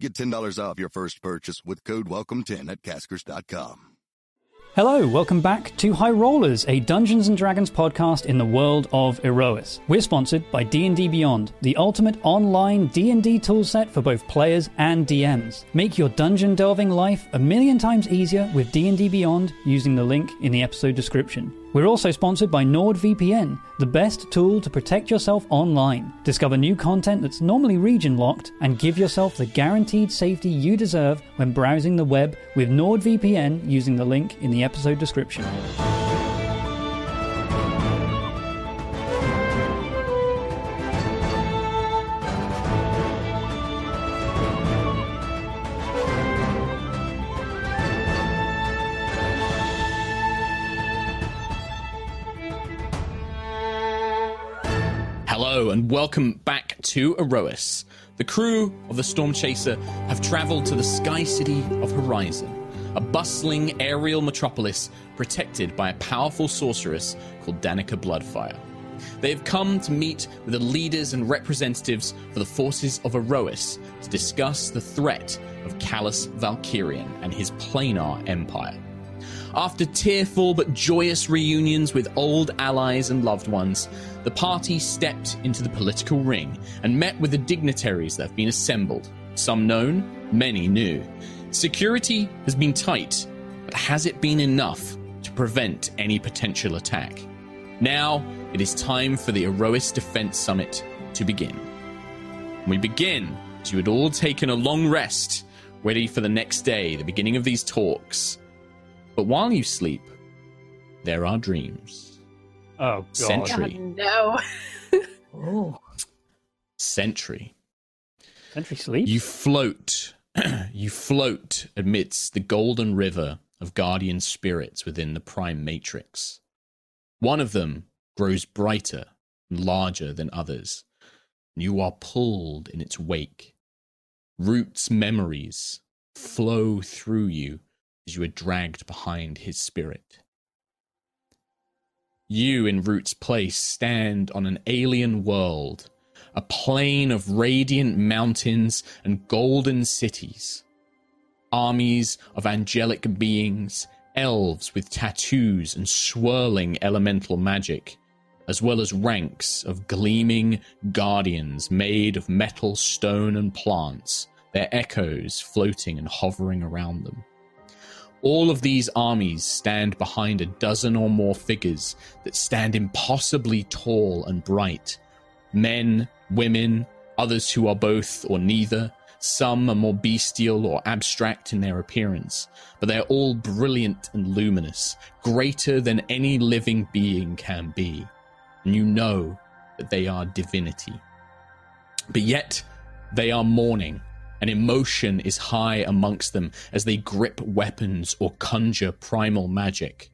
Get $10 off your first purchase with code WELCOME10 at Caskers.com. Hello, welcome back to High Rollers, a Dungeons Dragons podcast in the world of Aerois. We're sponsored by D&D Beyond, the ultimate online D&D toolset for both players and DMs. Make your dungeon delving life a million times easier with D&D Beyond using the link in the episode description. We're also sponsored by NordVPN, the best tool to protect yourself online. Discover new content that's normally region locked and give yourself the guaranteed safety you deserve when browsing the web with NordVPN using the link in the episode description. And welcome back to Aerois. The crew of the Storm Chaser have traveled to the sky city of Horizon, a bustling aerial metropolis protected by a powerful sorceress called Danica Bloodfire. They have come to meet with the leaders and representatives for the forces of Aerois to discuss the threat of Callus Valkyrian and his planar empire. After tearful but joyous reunions with old allies and loved ones, the party stepped into the political ring and met with the dignitaries that have been assembled. Some known, many new. Security has been tight, but has it been enough to prevent any potential attack? Now it is time for the Aerois Defense Summit to begin. We begin as you had all taken a long rest, ready for the next day, the beginning of these talks. But while you sleep, there are dreams. Oh, God. Sentry. no. Oh. Sentry. Sentry sleep? You float. you float amidst the golden river of guardian spirits within the prime matrix. One of them grows brighter and larger than others. and You are pulled in its wake. Root's memories flow through you as you are dragged behind his spirit. You, in Root's place, stand on an alien world, a plain of radiant mountains and golden cities. Armies of angelic beings, elves with tattoos and swirling elemental magic, as well as ranks of gleaming guardians made of metal, stone, and plants, their echoes floating and hovering around them. All of these armies stand behind a dozen or more figures that stand impossibly tall and bright. Men, women, others who are both or neither. Some are more bestial or abstract in their appearance, but they're all brilliant and luminous, greater than any living being can be. And you know that they are divinity. But yet, they are mourning and emotion is high amongst them as they grip weapons or conjure primal magic.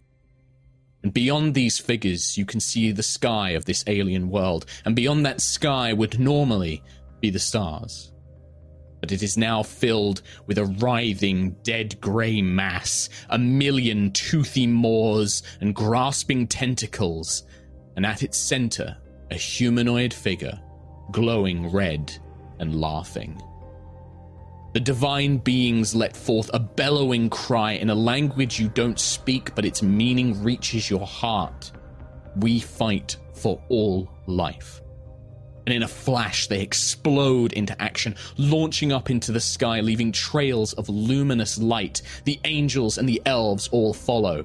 And beyond these figures, you can see the sky of this alien world, and beyond that sky would normally be the stars. But it is now filled with a writhing, dead grey mass, a million toothy maws and grasping tentacles, and at its center, a humanoid figure, glowing red and laughing. The divine beings let forth a bellowing cry in a language you don't speak, but its meaning reaches your heart. We fight for all life. And in a flash, they explode into action, launching up into the sky, leaving trails of luminous light. The angels and the elves all follow.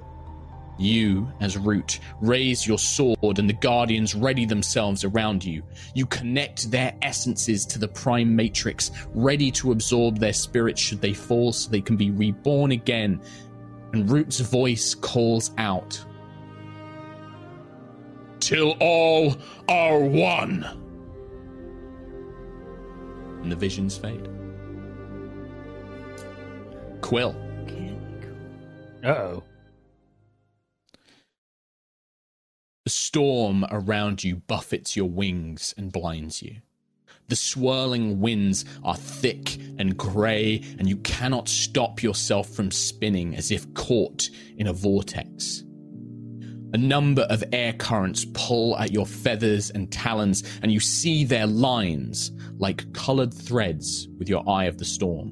You, as Root, raise your sword and the guardians ready themselves around you. You connect their essences to the prime matrix, ready to absorb their spirits should they fall so they can be reborn again. And Root's voice calls out Till all are one. And the visions fade. Quill, Uh oh. The storm around you buffets your wings and blinds you. The swirling winds are thick and grey, and you cannot stop yourself from spinning as if caught in a vortex. A number of air currents pull at your feathers and talons, and you see their lines like coloured threads with your eye of the storm.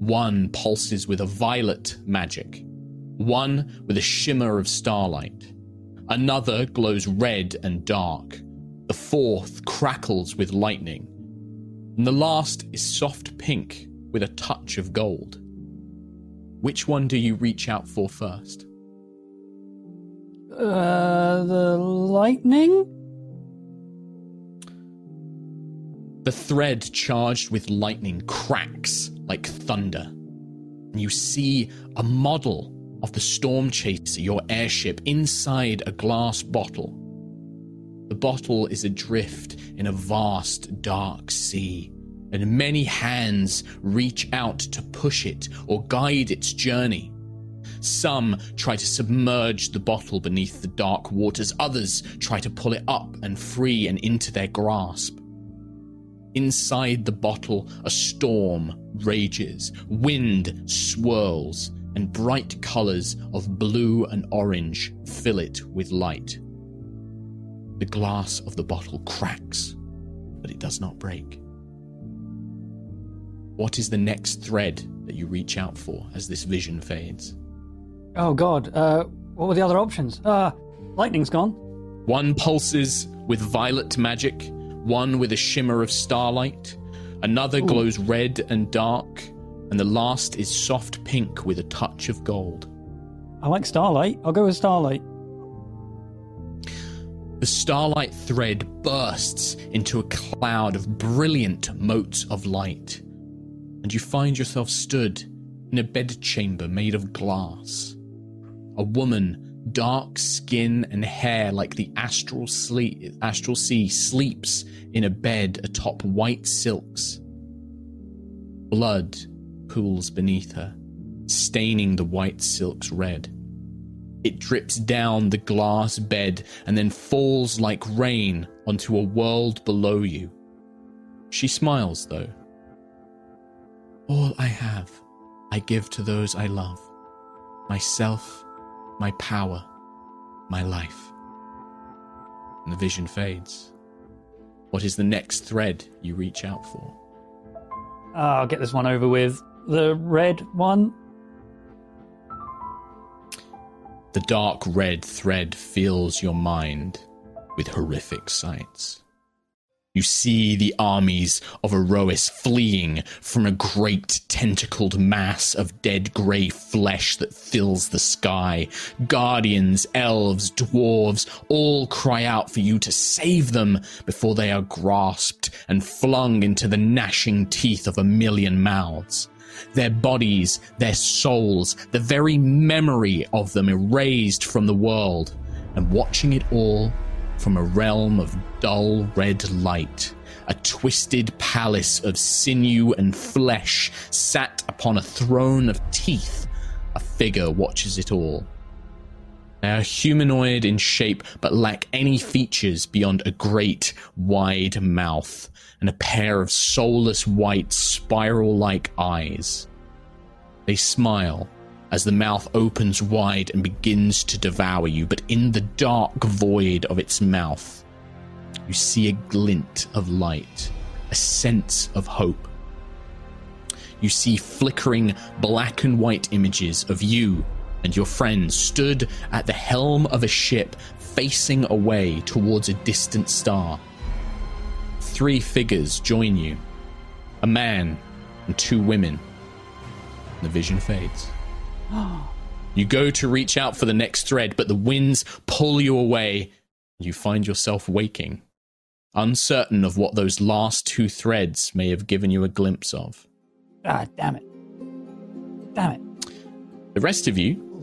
One pulses with a violet magic, one with a shimmer of starlight. Another glows red and dark. The fourth crackles with lightning. And the last is soft pink with a touch of gold. Which one do you reach out for first? Uh, the lightning? The thread charged with lightning cracks like thunder. And you see a model of the storm chaser, your airship, inside a glass bottle. The bottle is adrift in a vast, dark sea, and many hands reach out to push it or guide its journey. Some try to submerge the bottle beneath the dark waters, others try to pull it up and free and into their grasp. Inside the bottle, a storm rages, wind swirls, and bright colors of blue and orange fill it with light. The glass of the bottle cracks, but it does not break. What is the next thread that you reach out for as this vision fades? Oh god. Uh, what were the other options? Uh, lightning's gone. One pulses with violet magic, one with a shimmer of starlight, another glows red and dark, and the last is soft pink with a touch of gold. I like starlight. I'll go with starlight. The starlight thread bursts into a cloud of brilliant motes of light, and you find yourself stood in a bedchamber made of glass. A woman, dark skin and hair like the astral, sleep, astral sea, sleeps in a bed atop white silks. Blood pools beneath her, staining the white silks red. It drips down the glass bed and then falls like rain onto a world below you. She smiles, though. All I have, I give to those I love myself, my power, my life. And the vision fades. What is the next thread you reach out for? Uh, I'll get this one over with. The red one. The dark red thread fills your mind with horrific sights. You see the armies of Aerois fleeing from a great tentacled mass of dead grey flesh that fills the sky. Guardians, elves, dwarves all cry out for you to save them before they are grasped and flung into the gnashing teeth of a million mouths their bodies, their souls, the very memory of them erased from the world, and watching it all from a realm of dull red light. A twisted palace of sinew and flesh sat upon a throne of teeth. A figure watches it all. They are humanoid in shape, but lack any features beyond a great, wide mouth and a pair of soulless white, spiral like eyes. They smile as the mouth opens wide and begins to devour you, but in the dark void of its mouth, you see a glint of light, a sense of hope. You see flickering black and white images of you and your friends stood at the helm of a ship facing away towards a distant star three figures join you a man and two women. The vision fades. you go to reach out for the next thread, but the winds pull you away. You find yourself waking, uncertain of what those last two threads may have given you a glimpse of. Ah, damn it. Damn it. The rest of you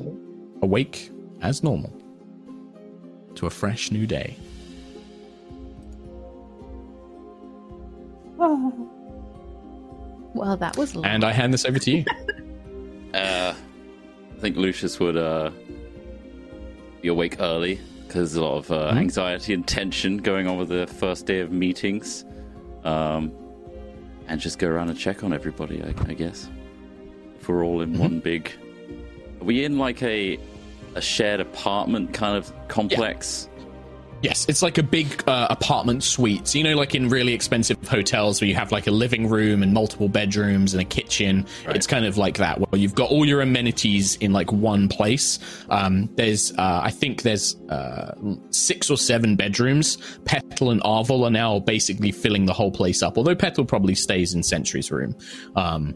awake as normal to a fresh new day. Oh. Well, that was long. And I hand this over to you. Uh, I think Lucius would uh, be awake early because there's a lot of uh, anxiety and tension going on with the first day of meetings. Um, and just go around and check on everybody, I, I guess. If we're all in one big. Are we in like a a shared apartment kind of complex? Yes, it's like a big uh, apartment suite. So, you know, like in really expensive hotels where you have like a living room and multiple bedrooms and a kitchen. Right. It's kind of like that, where you've got all your amenities in like one place. Um, there's, uh, I think there's uh, six or seven bedrooms. Petal and Arvel are now basically filling the whole place up, although Petal probably stays in Sentry's room. Um,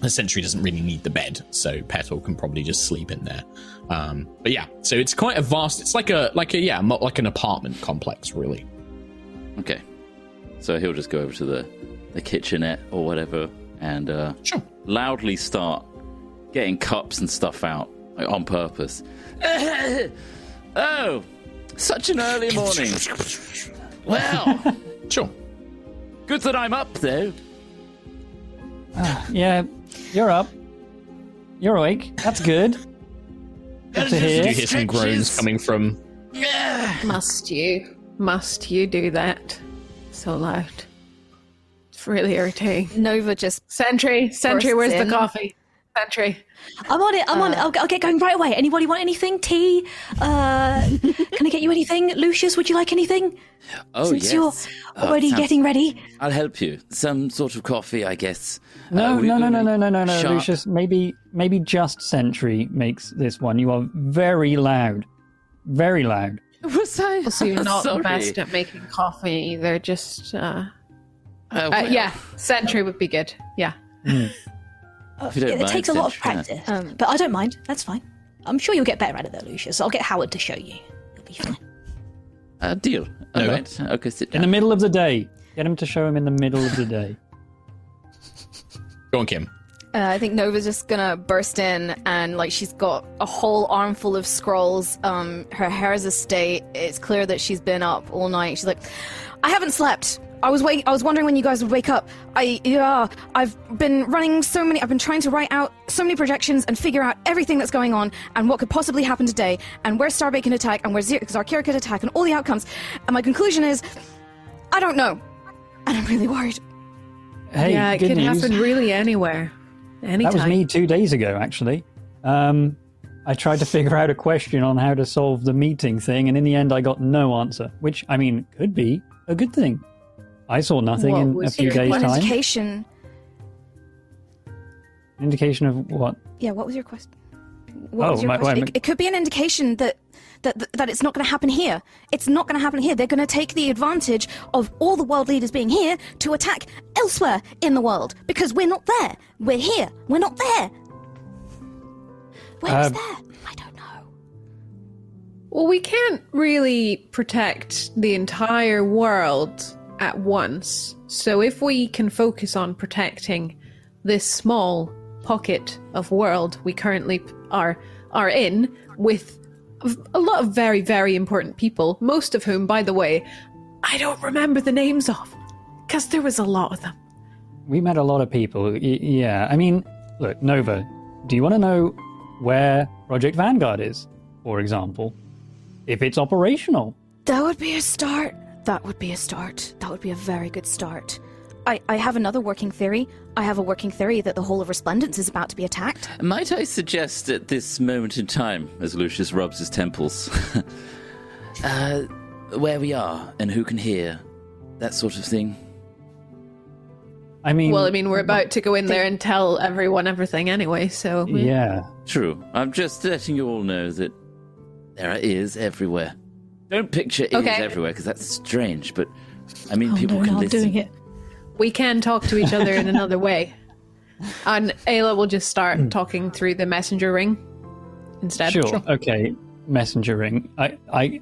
the sentry doesn't really need the bed, so Petal can probably just sleep in there. Um, but yeah, so it's quite a vast. It's like a like a yeah, like an apartment complex, really. Okay. So he'll just go over to the, the kitchenette or whatever and uh, Sure. loudly start getting cups and stuff out like, on purpose. oh, such an early morning. Well, Sure. good that I'm up though. Yeah, you're up. You're awake. That's good. Good to You hear. hear some groans coming from. Must you? Must you do that so loud? It's really irritating. Nova just Sentry, Sentry, Bursts where's in. the coffee? Sentry. I'm on it. I'm on it. I'll, I'll get going right away. Anybody want anything? Tea? Uh, can I get you anything? Lucius, would you like anything? Oh, Since yes. you're Oh, already sounds- getting ready. I'll help you. Some sort of coffee, I guess. No, Uh, we- no, no, no, no, no, no, no. Lucius. Maybe, maybe just Sentry makes this one. You are very loud, very loud. Was I? So you're not Sorry. the best at making coffee either. Just, uh, Uh, uh, well, yeah, Sentry would be good. Yeah. If you don't it mind, takes a lot of Sentry, yeah. practice, but I don't mind. That's fine. I'm sure you'll get better at it, though, Lucius. I'll get Howard to show you. You'll be fine. Uh, deal. All Nova? right. Okay, sit down. In the middle of the day. Get him to show him in the middle of the day. Go on, Kim. Uh, I think Nova's just gonna burst in and like she's got a whole armful of scrolls. Um, her hair is a state. It's clear that she's been up all night. She's like, I haven't slept. I was wait. I was wondering when you guys would wake up. I yeah. I've been running so many. I've been trying to write out so many projections and figure out everything that's going on and what could possibly happen today and where Starbane can attack and where Zarkira could attack and all the outcomes. And my conclusion is, I don't know, and I'm really worried. Hey, yeah, it good could news. happen really anywhere. Anytime. That was me two days ago, actually. Um, I tried to figure out a question on how to solve the meeting thing, and in the end, I got no answer. Which, I mean, could be a good thing. I saw nothing What in a few your days' An time. indication. Indication of what? Yeah, what was your question? What Oh, was your my- question? my- It, it could be an indication that that that it's not going to happen here. It's not going to happen here. They're going to take the advantage of all the world leaders being here to attack elsewhere in the world because we're not there. We're here. We're not there. Where's Uh, there? I don't know. Well, we can't really protect the entire world at once. So if we can focus on protecting this small pocket of world we currently are are in with a lot of very very important people, most of whom by the way, I don't remember the names of because there was a lot of them. We met a lot of people. Y- yeah, I mean, look, Nova, do you want to know where Project Vanguard is, for example? If it's operational? That would be a start. That would be a start. That would be a very good start. I, I have another working theory. I have a working theory that the whole of Resplendence is about to be attacked. Might I suggest at this moment in time, as Lucius rubs his temples, uh, where we are and who can hear, that sort of thing? I mean, Well, I mean, we're about to go in there and tell everyone everything anyway, so yeah. True. I'm just letting you all know that there are ears everywhere. Don't picture ears Okay. everywhere because that's strange, but I mean, Oh, people no, can no, I'm listen. doing it. we can talk to each other in another way. And Ayla will just start hmm. talking through the messenger ring instead. Sure. Okay. Messenger ring. I, I,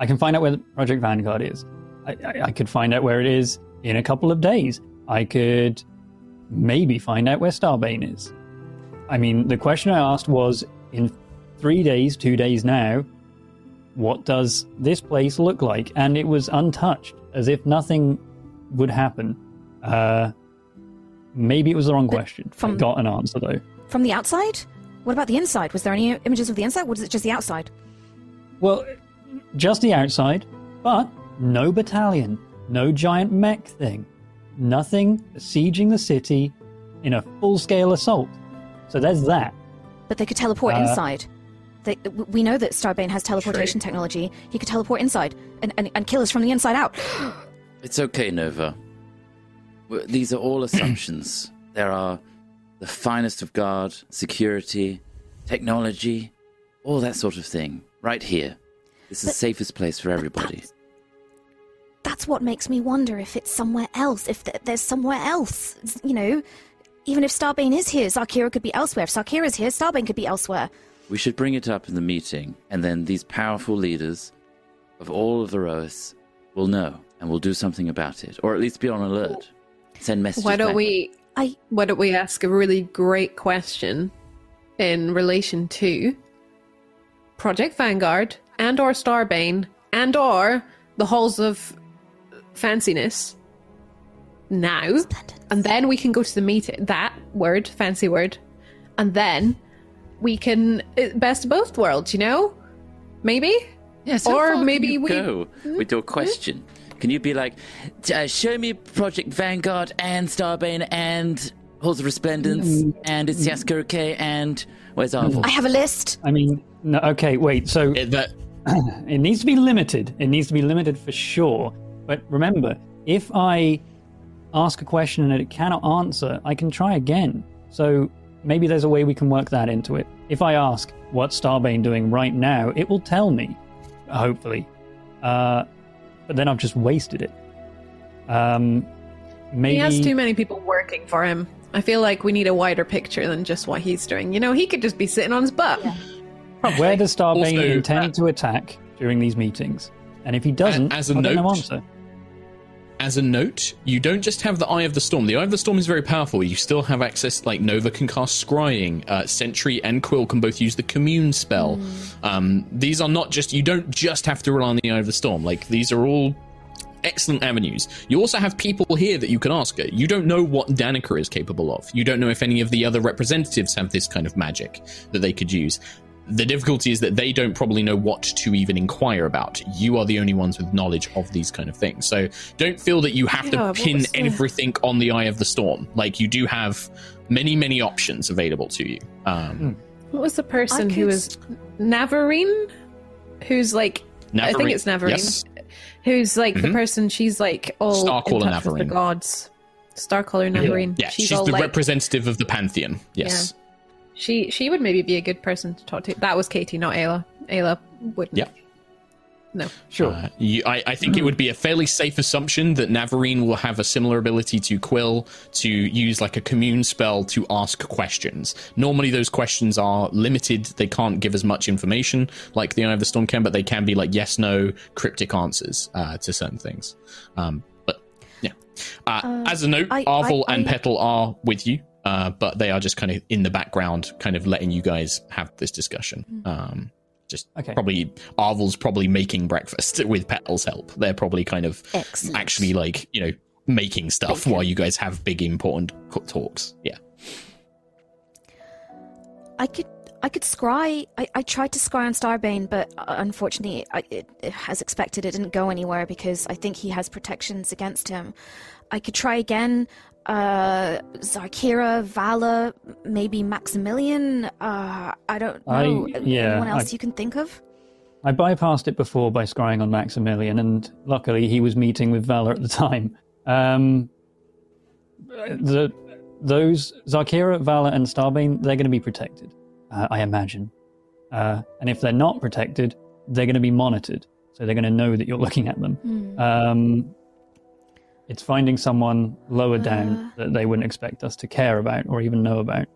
I can find out where Project Vanguard is. I, I, I could find out where it is in a couple of days. I could maybe find out where Starbane is. I mean, the question I asked was in three days, two days now, what does this place look like? And it was untouched, as if nothing would happen. Uh, Maybe it was the wrong question. I got an answer though. From the outside? What about the inside? Was there any images of the inside? Was it just the outside? Well, just the outside, but no battalion, no giant mech thing, nothing besieging the city in a full scale assault. So there's that. But they could teleport Uh, inside. They, we know that Starbane has teleportation technology. He could teleport inside and, and, and kill us from the inside out. It's okay, Nova. These are all assumptions. there are the finest of guard, security, technology, all that sort of thing, right here. This is the safest place for everybody. That's what makes me wonder if it's somewhere else, if th- there's somewhere else. You know, even if Starbane is here, Zarkira could be elsewhere. If Zarkira's here, Starbane could be elsewhere. We should bring it up in the meeting, and then these powerful leaders of all of Aerois will know and will do something about it, or at least be on alert. Send messages. Why don't we? I Why don't we ask a really great question in relation to Project Vanguard and or Starbane and or the halls of fanciness now, and then we can go to the meeting. That word, fancy word, and then we can uh, best both worlds. You know, maybe. Yes, how Or maybe you we- go with your question. Can you be like, uh, show me Project Vanguard and Starbane and Halls of Resplendence Mm. and it's Yaskura K and where's Arvel? I have a list. I mean, no, okay, wait. So It- that it needs to be limited. It needs to be limited for sure. But remember, if I ask a question and it cannot answer, I can try again. So maybe there's a way we can work that into it. If I ask, what's Starbane doing right now, it will tell me, hopefully. Uh, but then I've just wasted it. Um, maybe. He has too many people working for him. I feel like we need a wider picture than just what he's doing. You know, he could just be sitting on his butt. Where does Starbane Also, intend uh, to attack during these meetings? And if he doesn't, as a I'll get no note- answer. As a note, you don't just have the Eye of the Storm. The Eye of the Storm is very powerful. You still have access, like Nova can cast Scrying, uh, Sentry and Quill can both use the Commune spell. Um, these are not just, you don't just have to rely on the Eye of the Storm. Like, these are all excellent avenues. You also have people here that you can ask. You don't know what Danica is capable of. You don't know if any of the other representatives have this kind of magic that they could use. The difficulty is that they don't probably know what to even inquire about. You are the only ones with knowledge of these kind of things. So don't feel that you have Yeah, to pin was the- everything on the eye of the storm. Like you do have many, many options available to you. Um, What was the person I who was Navarine? Who's like I think it's Navarine. Yes. Who's like the Mhm. person? She's like all Starcaller in touch the gods. Starcaller Navarine. Yeah, she's, all the like representative of the pantheon. Yes. She. She would maybe be a good person to talk to. That was Katie, not Ayla. Ayla wouldn't. Yeah. No. Sure. Uh, you, I, I think it would be a fairly safe assumption that Navarine will have a similar ability to Quill to use like a commune spell to ask questions. Normally, those questions are limited; they can't give as much information like the Eye of the Storm can, but they can be like yes, no, cryptic answers uh, to certain things. Um, but yeah, uh, as a note, I- Arvel I- and I- Petal are with you, uh, but they are just kind of in the background, kind of letting you guys have this discussion. Um, just Okay. probably Arvel's probably making breakfast with Petal's help. They're probably kind of Excellent. actually like you know making stuff Bacon. while you guys have big important talks. Yeah. I could I could scry. I, I tried to scry on Starbane, but uh, unfortunately, I, it, it, as expected, it didn't go anywhere because I think he has protections against him. I could try again. Uh, Zarkira, Vala, maybe Maximilian. Uh, I don't I- know. yeah, Anyone else I- you can think of? I bypassed it before by scrying on Maximilian, and luckily he was meeting with Vala at the time. Um, the those Zarkira, Vala, and Starbane, they're going to be protected, uh, I imagine. Uh, and if they're not protected, they're going to be monitored, so they're going to know that you're looking at them. Hmm. Um, it's finding someone lower Uh. down that they wouldn't expect us to care about or even know about.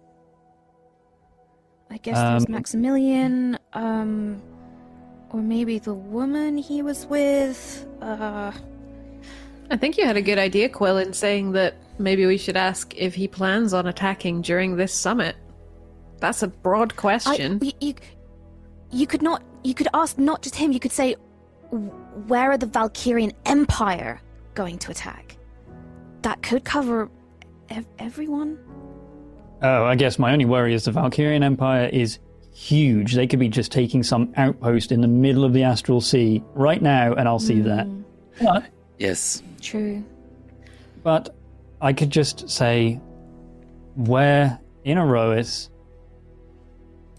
I guess there's um, Maximilian. Um, or maybe the woman he was with. Uh, I think you had a good idea, Quill, in saying that maybe we should ask if he plans on attacking during this summit. That's a broad question. you, you, you could not. You could ask not just him. You could say, "Where are the Valkyrian Empire going to attack?" That could cover Ev- everyone? Oh, I guess my only worry is the Valkyrian Empire is huge. They could be just taking some outpost in the middle of the Astral Sea right now, and I'll see that. Hmm. But, Yes. True. but I could just say, where in Aerois does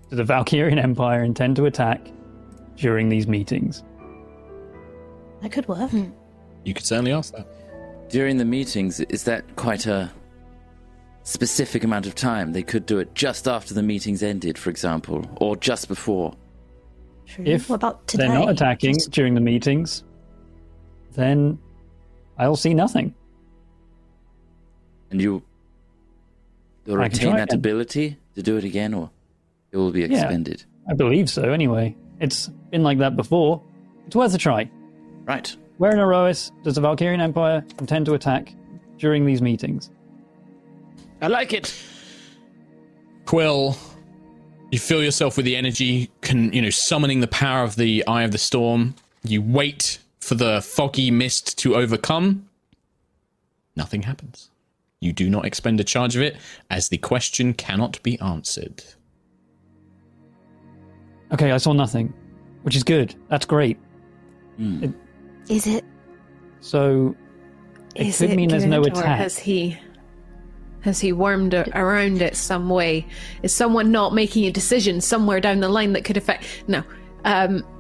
the Valkyrian Empire intend to attack during these meetings? That could work. Hmm. You could certainly ask that. During the meetings, is that quite a specific amount of time? They could do it just after the meetings ended, for example, or just before. True. If what about today? they're not attacking Just- during the meetings, then I'll see nothing. And you you'll retain that again. ability to do it again, or it will be expended. I believe so, anyway. It's been like that before. It's worth a try. Right. Where in Aerois does the Valkyrian Empire intend to attack during these meetings? I like it. Quill, you fill yourself with the energy, can you know, summoning the power of the Eye of the Storm. You wait for the foggy mist to overcome. Nothing happens. You do not expend a charge of it, as the question cannot be answered. Okay, I saw nothing, which is good. That's great. Hmm. Is it? So it Is could it mean there's no attack. has he has he wormed a- around it some way? Is someone not making a decision somewhere down the line that could affect? No. Um.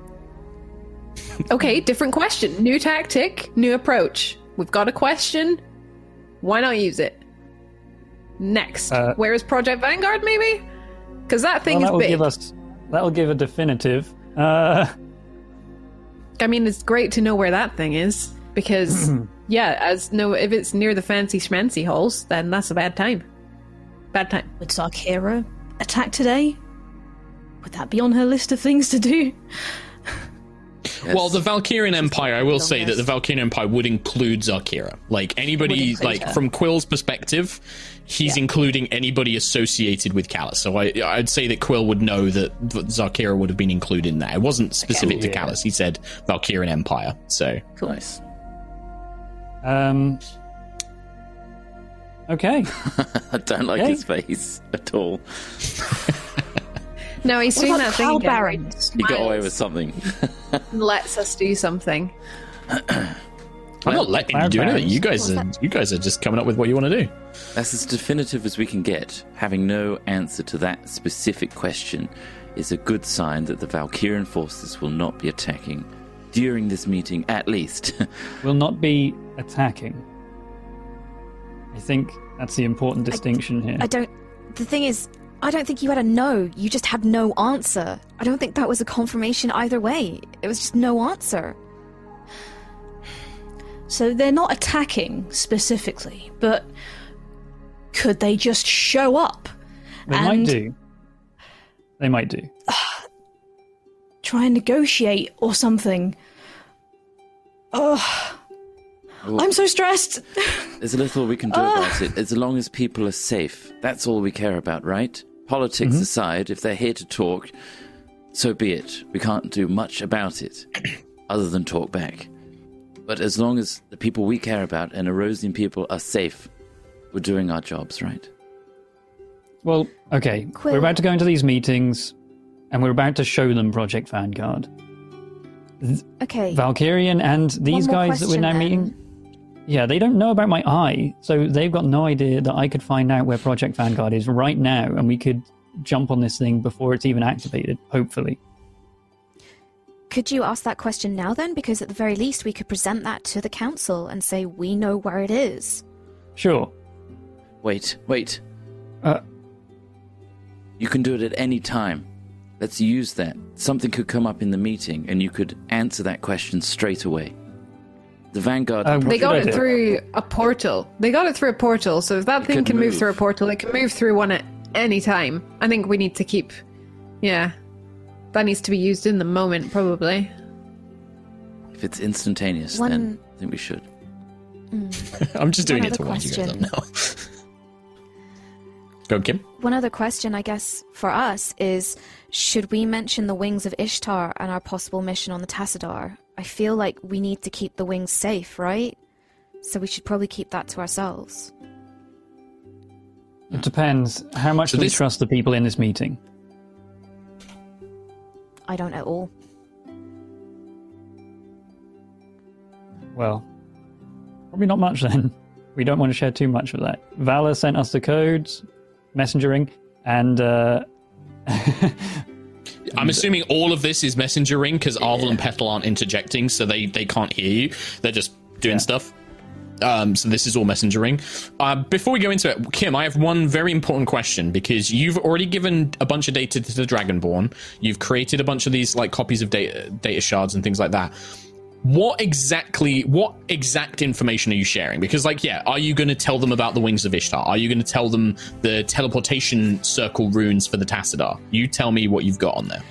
Okay, different question. New tactic, new approach. We've got a question. Why not use it? Next, Uh, where is Project Vanguard? Maybe because that thing Well, is that will big. give us that'll give a definitive. Uh, I mean, it's great to know where that thing is because, yeah, as no, if it's near the fancy schmancy halls, then that's a bad time. Bad time. Would Zarkira attack today? Would that be on her list of things to do? Yes. Well, the Valkyrian Empire, I will say that the Valkyrian Empire would include Zarkira. Like anybody, include like her. from Quill's perspective, he's including anybody associated with Callus. So I, I'd say that Quill would know that v- Zarkira would have been included in that. It wasn't specific to Yeah. Callus. He said Valkyrian Empire. So nice. um. Okay. I don't like Okay. his face at all. No, he's doing that thing again. where He got away with something. Lets us do something. I'm not letting you do anything. You guys are, you guys are just coming up with what you want to do. That's as definitive as we can get. Having no answer to that specific question is a good sign that the Valkyrian forces will not be attacking during this meeting, at least. Will not be attacking. I think that's the important distinction here. I don't. The thing is, I don't think you had a no. You just had no answer. I don't think that was a confirmation either way. It was just no answer. So they're not attacking specifically, but could they just show up? they and might do. They might do. Try and negotiate or something. Oh, I'm so stressed. There's a little we can do about it, as long as people are safe. That's all we care about, right? Politics Mm-hmm. aside, if they're here to talk, so be it. We can't do much about it, other than talk back. But as long as the people we care about and Erosian people are safe, we're doing our jobs, right? Well, okay. Quill- We're about to go into these meetings, and we're about to show them Project Vanguard. Okay. Valkyrian and these more guys that we're now then. meeting. Yeah, they don't know about my eye, so they've got no idea that I could find out where Project Vanguard is right now, and we could jump on this thing before it's even activated, hopefully. Could you ask that question now then? Because at the very least, we could present that to the council and say we know where it is. Sure. Wait, wait. Uh, You can do it at any time. Let's use that. Something could come up in the meeting, and you could answer that question straight away. The Vanguard. Uh, They got it through a portal. They got it through a portal, so if that It thing can move. move. through a portal, it can move through one at any time. I think we need to keep. Yeah. That needs to be used in the moment, probably. if it's instantaneous, One- then I think we should. I'm just doing One it to other wind you guys up question. now. Go, Kim. One other question, I guess, for us is should we mention the wings of Ishtar and our possible mission on the Tassadar? I feel like we need to keep the wings safe, right? So we should probably keep that to ourselves. It depends. How much So do we this- trust the people in this meeting? I don't at all. Well, probably not much then. We don't want to share too much of that. Valor sent us the codes, messengering, and uh, I'm assuming all of this is messengering because Arvel and Petal aren't interjecting, so they, they can't hear you. They're just doing stuff. Um, so this is all messengering. Uh, before we go into it, Kim, I have one very important question because you've already given a bunch of data to the Dragonborn. You've created a bunch of these like copies of data, data shards and things like that. What exactly, what exact information are you sharing? Because, like, yeah, are you going to tell them about the wings of Ishtar? Are you going to tell them the teleportation circle runes for the Tassadar? You tell me what you've got on there.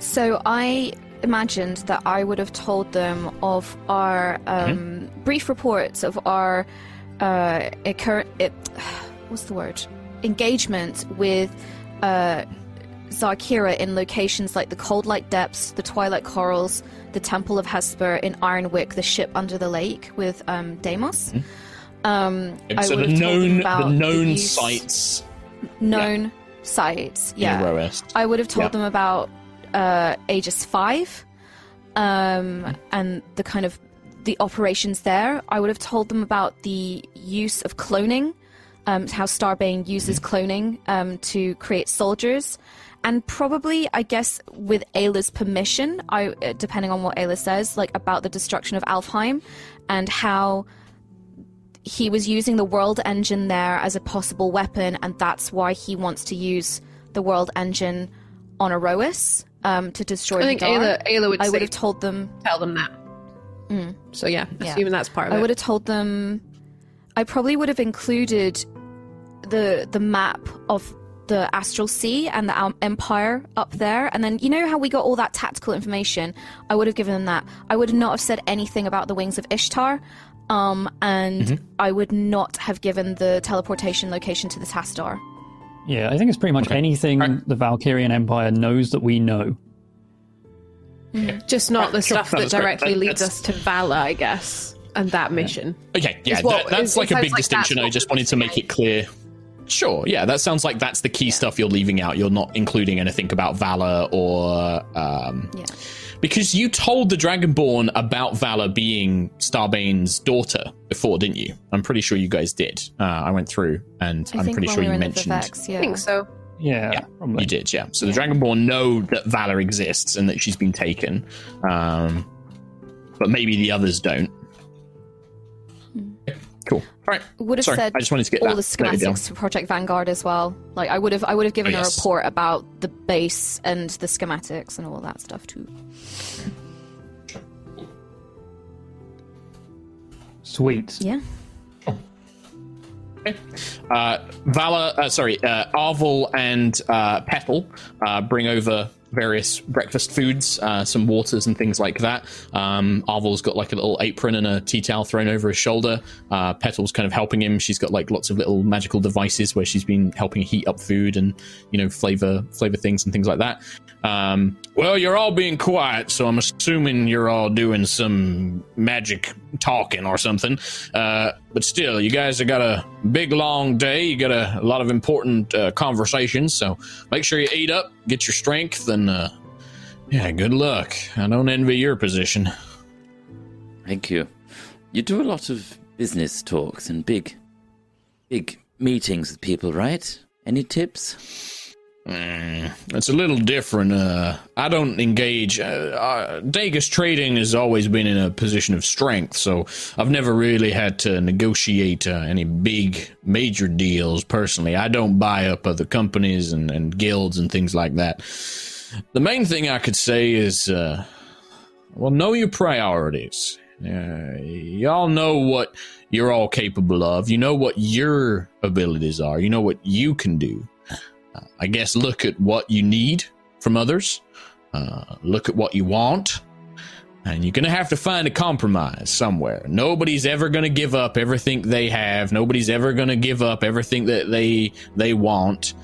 So I imagined that I would have told them of our um, brief reports of our uh, occur- it, what's the word engagement with uh, Zarkira in locations like the Cold Light Depths, the Twilight Corals, the Temple of Hesper in Ironwick, the ship under the lake with um, Deimos. Um, I would the have told them known, about the known use- sites known sites. Yeah, I would have told Yeah. them about uh, Aegis Five, um, and the kind of the operations there. I would have told them about the use of cloning, um, how Starbane uses cloning um, to create soldiers, and probably, I guess, with Ayla's permission, I uh, depending on what Ayla says, like about the destruction of Alfheim, and how he was using the world engine there as a possible weapon, and that's why he wants to use the world engine on Aerois um, to destroy I think the Ayla, Ayla would I would have told them. tell them that. So yeah, Yeah. assuming that's part of I it. I would have told them. I probably would have included the the map of the astral sea and the um, empire up there and then you know how we got all that tactical information i would have given them that i would not have said anything about the wings of ishtar um, and i would not have given the teleportation location to the Tassadar yeah, I think it's pretty much anything Alright. the Valkyrian Empire knows that we know. Just not the Sure, stuff no, that that's great. directly That- leads that's- us to Vala, I guess, and that mission. Okay, yeah, Is what- that, that's is- like a big like distinction. I just wanted to make it clear. Sure, yeah, that sounds like that's the key stuff you're leaving out. You're not including anything about Valor or um, yeah because you told the Dragonborn about Valor being Starbane's daughter before, didn't you? I'm pretty sure you guys did. Uh, I went through, and i I'm think pretty when sure we were you in mentioned. the Vivex, yeah I think so. Yeah, Yeah, probably. You did, yeah. So the Dragonborn know that Valor exists and that she's been taken, um, but maybe the others don't. Cool. All right. would have Sorry, said I just wanted to get all that the schematics for Project Vanguard as well. Like I would have, I would have given Oh, a report about the base and the schematics and all that stuff too. Sweet. Yeah. Uh, Vala, uh, sorry, uh, Arvel and uh, Petal uh, bring over various breakfast foods, uh, some waters and things like that. Um, Arvel's got like a little apron and a tea towel thrown over his shoulder. Uh, Petal's kind of helping him. She's got like lots of little magical devices where she's been helping heat up food and you know flavor flavor things and things like that. Um, well, you're all being quiet, so I'm assuming you're all doing some magic talking or something. Uh, but still, you guys have got a big, long day. You got a, a lot of important uh, conversations, so make sure you eat up, get your strength, and uh, yeah, good luck. I don't envy your position. Thank you. You do a lot of business talks and big, big meetings with people, right? Any tips? Mm, it's a little different. Uh, I don't engage. Uh, uh, Dagus trading has always been in a position of strength, so I've never really had to negotiate uh, any big, major deals personally. I don't buy up other companies and, and guilds and things like that. The main thing I could say is, uh, well, know your priorities. Uh, y'all know what you're all capable of. You know what your abilities are. You know what you can do. I guess look at what you need from others, uh, look at what you want, and you're going to have to find a compromise somewhere. Nobody's ever going to give up everything they have. Nobody's ever going to give up everything that they they want.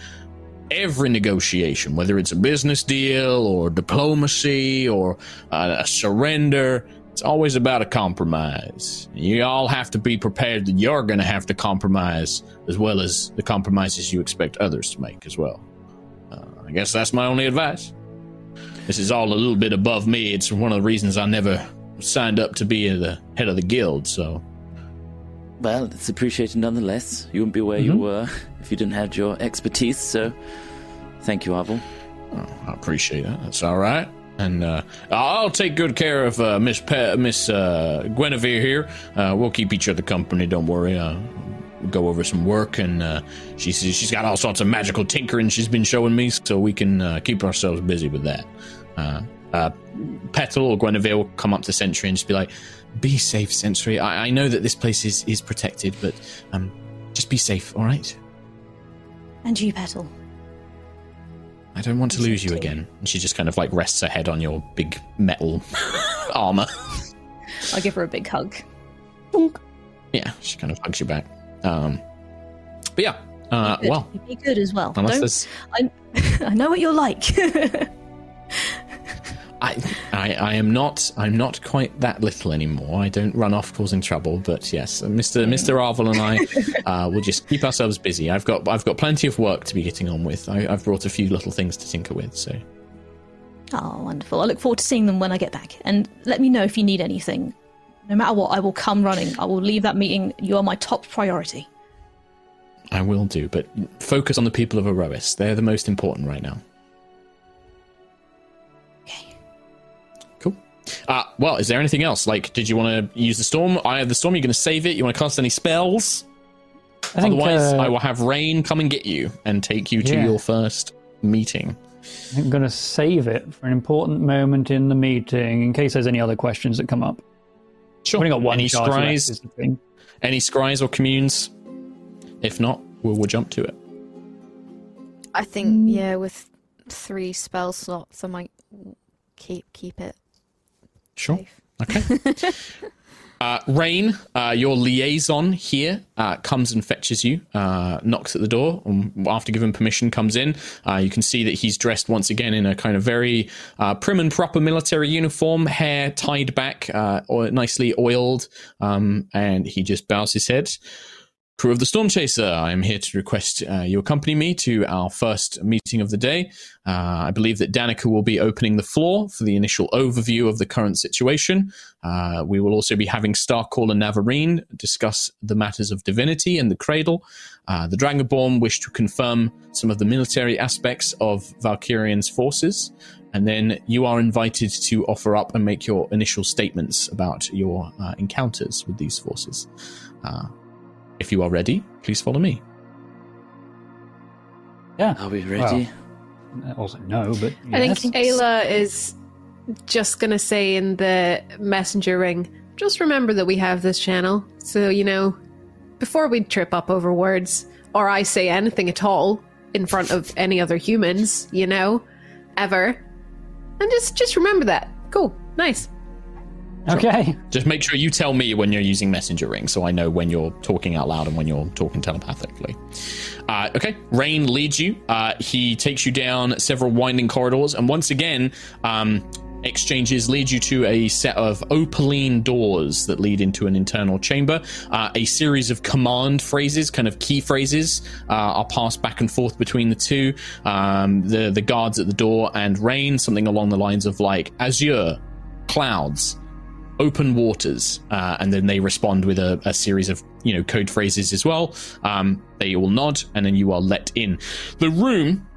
Every negotiation, whether it's a business deal or diplomacy or uh, a surrender, It's always about a compromise. You all have to be prepared that you're going to have to compromise as well as the compromises you expect others to make as well. Uh, I guess that's my only advice. This is all a little bit above me. It's one of the reasons I never signed up to be the head of the guild, so. Well, it's appreciated nonetheless. You wouldn't be where you were if you didn't have your expertise, so thank you, Arvel. Oh, I appreciate that. That's all right. And uh, I'll take good care of uh, Miss Pe- Miss uh, Guinevere here. Uh, we'll keep each other company. Don't worry. Uh, go over some work, and uh, she's she's got all sorts of magical tinkering she's been showing me, so we can keep ourselves busy with that. Petal or Guinevere will come up to Sentry and just be like, "Be safe, Sentry. I, I know that this place is is protected, but um, just be safe, all right? And you, Petal. I don't want to lose you again." And she just kind of like rests her head on your big metal armor. I'll give her a big hug. Yeah, she kind of hugs you back. Um, but yeah, uh, Good. well, Be good as well. unless Don't, I, I know what you're like. I, I, I am not, I'm not quite that little anymore. I don't run off causing trouble, but yes, Mister Mister Arvel and I uh, will just keep ourselves busy. I've got, I've got plenty of work to be getting on with. I, I've brought a few little things to tinker with. So oh, wonderful. I look forward to seeing them when I get back. And let me know if you need anything. No matter what, I will come running. I will leave that meeting. You are my top priority. I will do. But focus on the people of Aerois. They're the most important right now. Uh, well, is there anything else? Like, did you want to use the storm? I have the storm. You're going to save it. You want to cast any spells? I think, Otherwise, uh, I will have Rain come and get you and take you to Yeah. your first meeting. I'm going to save it for an important moment in the meeting in case there's any other questions that come up. Sure. We've only got one any charge left, scries? is the thing. Any scries or communes? If not, we'll, we'll jump to it. I think yeah, with three spell slots, I might keep keep it Sure. safe. Okay. uh, Rain, uh, your liaison here, uh, comes and fetches you, uh, knocks at the door. Um, after given permission, comes in. Uh, you can see that he's dressed once again in a kind of very uh, prim and proper military uniform, hair tied back, uh, nicely oiled, um, and he just bows his head. Crew of the Storm Chaser, I am here to request uh, you accompany me to our first meeting of the day. Uh, I believe that Danica will be opening the floor for the initial overview of the current situation. Uh, we will also be having Starcaller Navarine discuss the matters of divinity and the cradle. Uh, the Dragonborn wish to confirm some of the military aspects of Valkyrian's forces. And then you are invited to offer up and make your initial statements about your uh, encounters with these forces. If you are ready, please follow me. Yeah. Are we ready? Also, no, but I think Ayla is just gonna say in the messenger ring, just remember that we have this channel. So, you know, before we trip up over words, or I say anything at all in front of any other humans, you know, ever. And just just remember that. Cool. Nice. Okay. Just make sure you tell me when you're using messenger ring so I know when you're talking out loud and when you're talking telepathically. Uh, okay, Rain leads you. Uh, he takes you down several winding corridors, and once again, um, exchanges lead you to a set of opaline doors that lead into an internal chamber. Uh, a series of command phrases, kind of key phrases, uh, are passed back and forth between the two. Um, the the guards at the door and Rain, something along the lines of like Azure, clouds, open waters, uh, and then they respond with a, a series of you know code phrases as well. Um, they all nod, and then you are let in. The room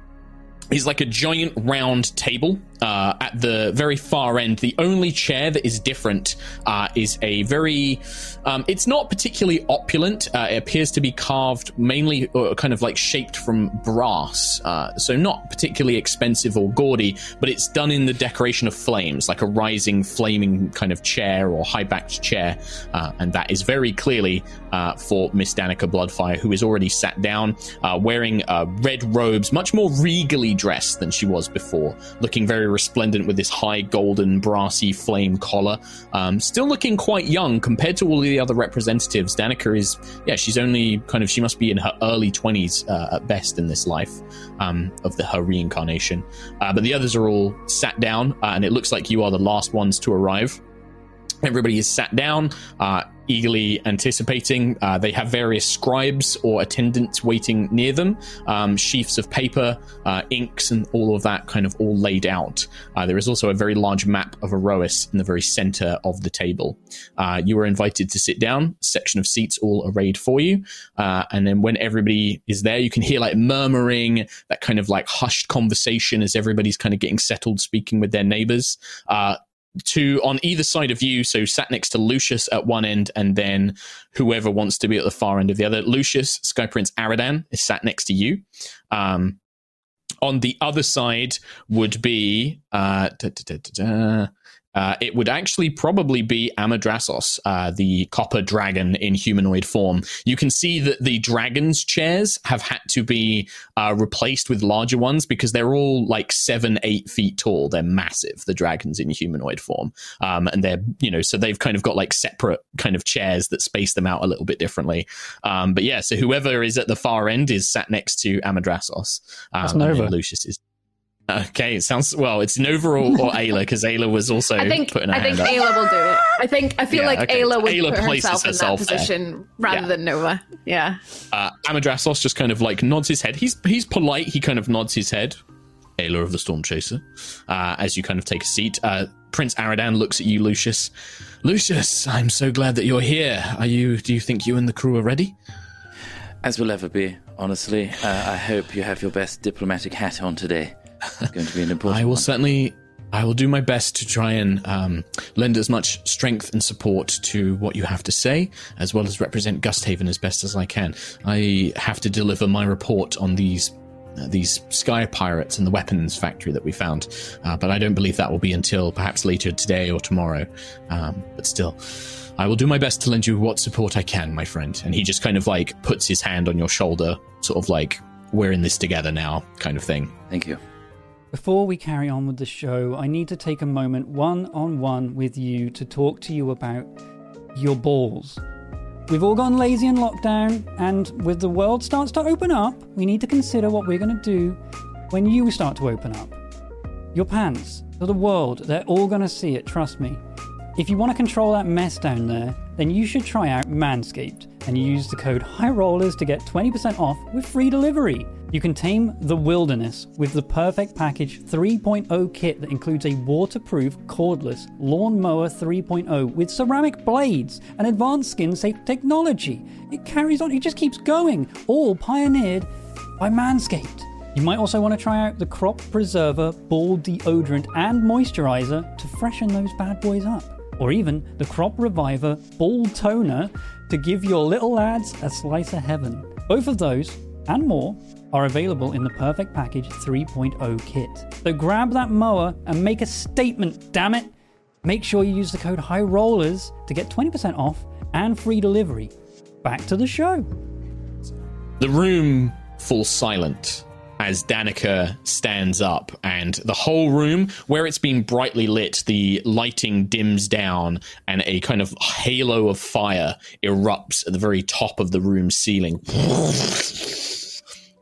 is like a giant round table. Uh, at the very far end, the only chair that is different uh, is a very. Um, it's not particularly opulent. Uh, it appears to be carved mainly, uh, kind of like shaped from brass. Uh, so not particularly expensive or gaudy, but it's done in the decoration of flames, like a rising, flaming kind of chair or high backed chair. Uh, and that is very clearly for Miss Danica Bloodfire, who is already sat down, wearing red robes, much more regally dressed than she was before, looking very resplendent with this high golden brassy flame collar. Um, still looking quite young compared to all the other representatives. Danica is, yeah, she's only kind of, she must be in her early 20s uh, at best in this life um, of the, her reincarnation. Uh, but the others are all sat down, uh, and it looks like you are the last ones to arrive. Everybody is sat down, uh, eagerly anticipating. Uh, they have various scribes or attendants waiting near them, um, sheafs of paper, uh, inks, and all of that kind of all laid out. Uh, there is also a very large map of Aerois in the very center of the table. Uh, you are invited to sit down, section of seats all arrayed for you. Uh, and then when everybody is there, you can hear like murmuring, that kind of like hushed conversation as everybody's kind of getting settled, speaking with their neighbors. To on either side of you, so sat next to Lucius at one end, and then whoever wants to be at the far end of the other. Lucius, Sky Prince Aradan, is sat next to you. Um, on the other side would be uh, da, da, da, uh, it would actually probably be Amadrasos, uh, the copper dragon in humanoid form. You can see that the dragon's chairs have had to be uh, replaced with larger ones because they're all like seven, eight feet tall. They're massive, the dragons in humanoid form. Um, and they're, you know, so they've kind of got like separate kind of chairs that space them out a little bit differently. Um, but yeah, so whoever is at the far end is sat next to Amadrasos. Um, That's Nova. Lucius is. Okay, it sounds well. It's Nova or, or Ayla because Ayla was also I think putting her I think hand up. Ayla will do it. I think I feel Yeah, like okay. Ayla would Ayla put places herself in that herself there. position rather Yeah. than Nova. Yeah. Uh, Amadrasos just kind of like nods his head. He's he's polite. He kind of nods his head. Ayla of the Storm Chaser. Uh, as you kind of take a seat, uh, Prince Aradan looks at you, Lucius. Lucius, I'm so glad that you're here. Are you? Do you think you and the crew are ready? As will ever be, honestly. Uh, I hope you have your best diplomatic hat on today. It's going to be an important I will one. certainly. I will do my best to try and um, lend as much strength and support to what you have to say, as well as represent Gusthaven as best as I can. I have to deliver my report on these uh, these sky pirates and the weapons factory that we found, uh, but I don't believe that will be until perhaps later today or tomorrow. Um, but still, I will do my best to lend you what support I can, my friend. And he just kind of like puts his hand on your shoulder, sort of like we're in this together now, kind of thing. Thank you. Before we carry on with the show, I need to take a moment one on one with you to talk to you about your balls. We've all gone lazy in lockdown, and with the world starts to open up, we need to consider what we're going to do when you start to open up. Your pants, to the world, they're all going to see it, trust me. If you want to control that mess down there, then you should try out Manscaped and use the code HIGHROLLERS to get 20% off with free delivery. You can tame the wilderness with the Perfect Package 3.0 kit that includes a waterproof, cordless lawnmower 3.0 with ceramic blades and advanced skin safe technology. It carries on, it just keeps going, all pioneered by Manscaped. You might also want to try out the Crop Preserver Ball Deodorant and Moisturizer to freshen those bad boys up. Or even the Crop Reviver Ball Toner to give your little lads a slice of heaven. Both of those and more are available in the Perfect Package 3.0 kit. So grab that mower and make a statement, damn it! Make sure you use the code High Rollers to get 20% off and free delivery. Back to the show. The room falls silent as Danica stands up, and the whole room, where it's been brightly lit, the lighting dims down, and a kind of halo of fire erupts at the very top of the room's ceiling.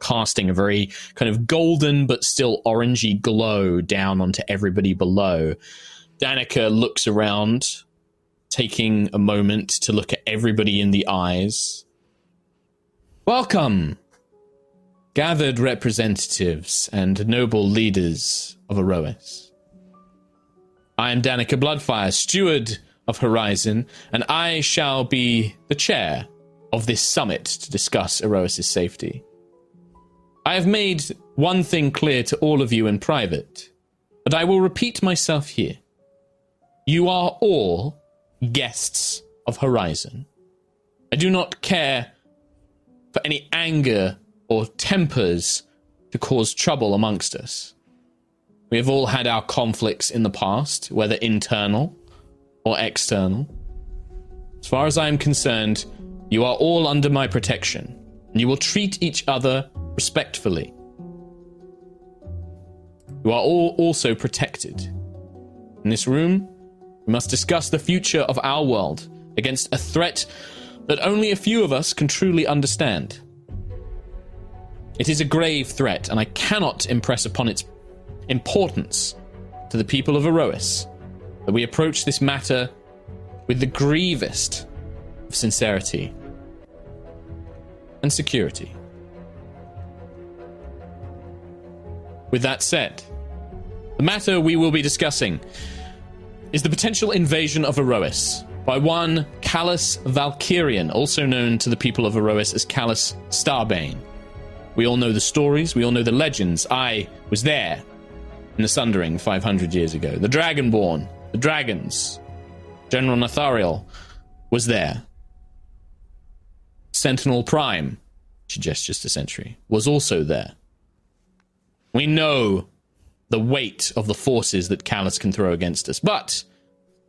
Casting a very kind of golden but still orangey glow down onto everybody below. Danica looks around, taking a moment to look at everybody in the eyes. Welcome, gathered representatives and noble leaders of Aerois. I am Danica Bloodfire, steward of Horizon, and I shall be the chair of this summit to discuss Aerois' safety. I have made one thing clear to all of you in private, but I will repeat myself here. You are all guests of Horizon. I do not care for any anger or tempers to cause trouble amongst us. We have all had our conflicts in the past, whether internal or external. As far as I am concerned, you are all under my protection, and you will treat each other respectfully. You are all also protected. In this room, we must discuss the future of our world against a threat that only a few of us can truly understand. It is a grave threat, and I cannot impress upon its importance to the people of Aerois that we approach this matter with the grievest of sincerity and security. With that said, the matter we will be discussing is the potential invasion of Aerois by one Callus Valkyrian, also known to the people of Aerois as Callus Starbane. We all know the stories, we all know the legends. I was there in the Sundering 500 years ago. The Dragonborn, the dragons, General Nathariel was there. Sentinel Prime, she gestures to Sentry, was also there. We know the weight of the forces that Callus can throw against us, but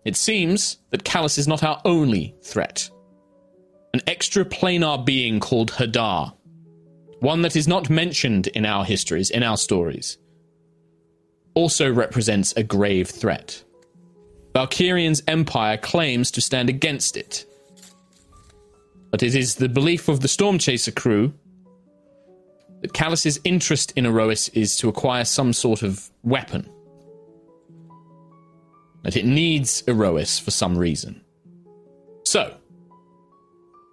it seems that Callus is not our only threat. An extraplanar being called Hadar, one that is not mentioned in our histories, in our stories, also represents a grave threat. Valkyrian's empire claims to stand against it. But it is the belief of the Stormchaser crew that Callus's interest in Aerois is to acquire some sort of weapon. That it needs Aerois for some reason. So,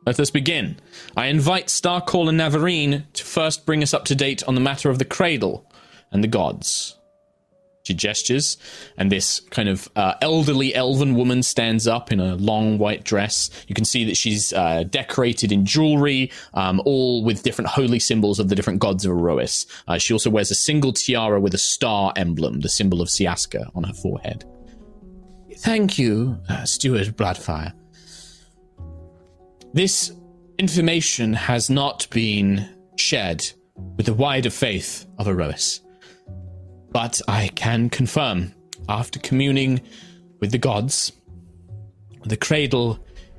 let us begin. I invite Starcaller Navarine to first bring us up to date on the matter of the cradle and the gods. Gestures, and this kind of uh, elderly elven woman stands up in a long white dress. You can see that she's uh, decorated in jewelry, um, all with different holy symbols of the different gods of Aerois. Uh, she also wears a single tiara with a star emblem, the symbol of Siaska, on her forehead. Thank you, uh, Steward Bloodfire. This information has not been shared with the wider faith of Aerois. But I can confirm, after communing with the gods, the cradle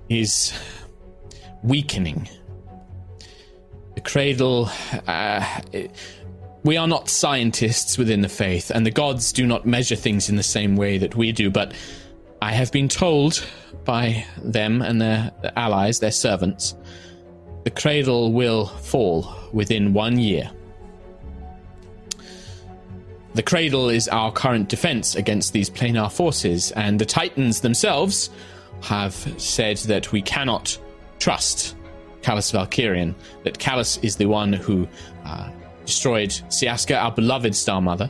is weakening. The cradle. Uh, we are not scientists within the faith, and the gods do not measure things in the same way that we do, but I have been told by them and their allies, their servants, the cradle will fall within one year. The cradle is our current defense against these planar forces, and the Titans themselves have said that we cannot trust Callus Valkyrian, that Callus is the one who uh, destroyed Siaska, our beloved Star Mother,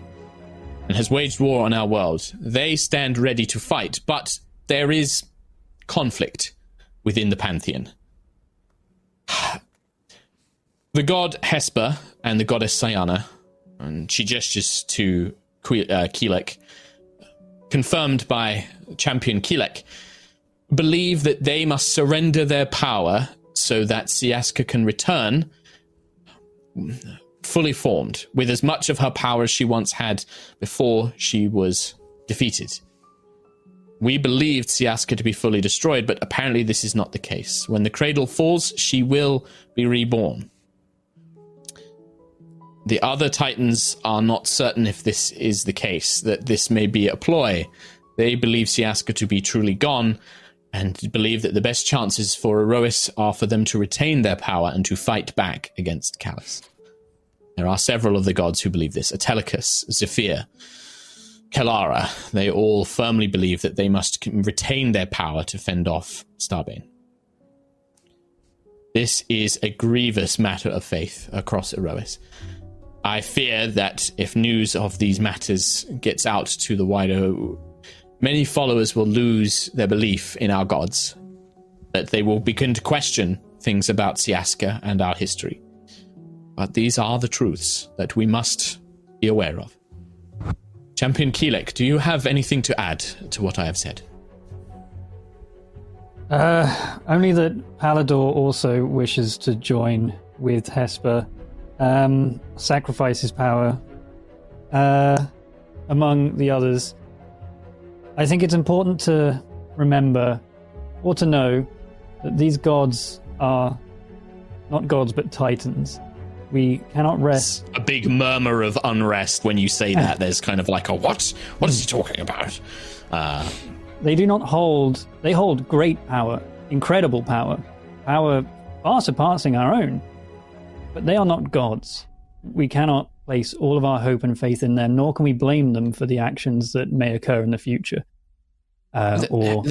and has waged war on our world. They stand ready to fight, but there is conflict within the pantheon. The god Hesper and the goddess Sayana and she gestures to uh, Keelek, confirmed by champion Keelek, believe that they must surrender their power so that Siaska can return fully formed, with as much of her power as she once had before she was defeated. We believed Siaska to be fully destroyed, but apparently this is not the case. When the cradle falls, she will be reborn. The other Titans are not certain if this is the case, that this may be a ploy. They believe Siaska to be truly gone, and believe that the best chances for Aerois are for them to retain their power and to fight back against Callus. There are several of the gods who believe this Atelicus, Zephyr, Kelara. They all firmly believe that they must retain their power to fend off Starbane. This is a grievous matter of faith across Aerois. I fear that if news of these matters gets out to the wider, many followers will lose their belief in our gods. That they will begin to question things about Siaska and our history. But these are the truths that we must be aware of. Champion Keelek, do you have anything to add to what I have said? Uh, only that Palador also wishes to join with Hesper um, sacrifice his power, uh, among the others. I think it's important to remember or to know that these gods are not gods but titans. We cannot rest. A big murmur of unrest when you say that. There's kind of like a what? What is he talking about? Uh, they do not hold. They hold great power, incredible power, power far surpassing our own. But they are not gods. We cannot place all of our hope and faith in them, nor can we blame them for the actions that may occur in the future. Uh, or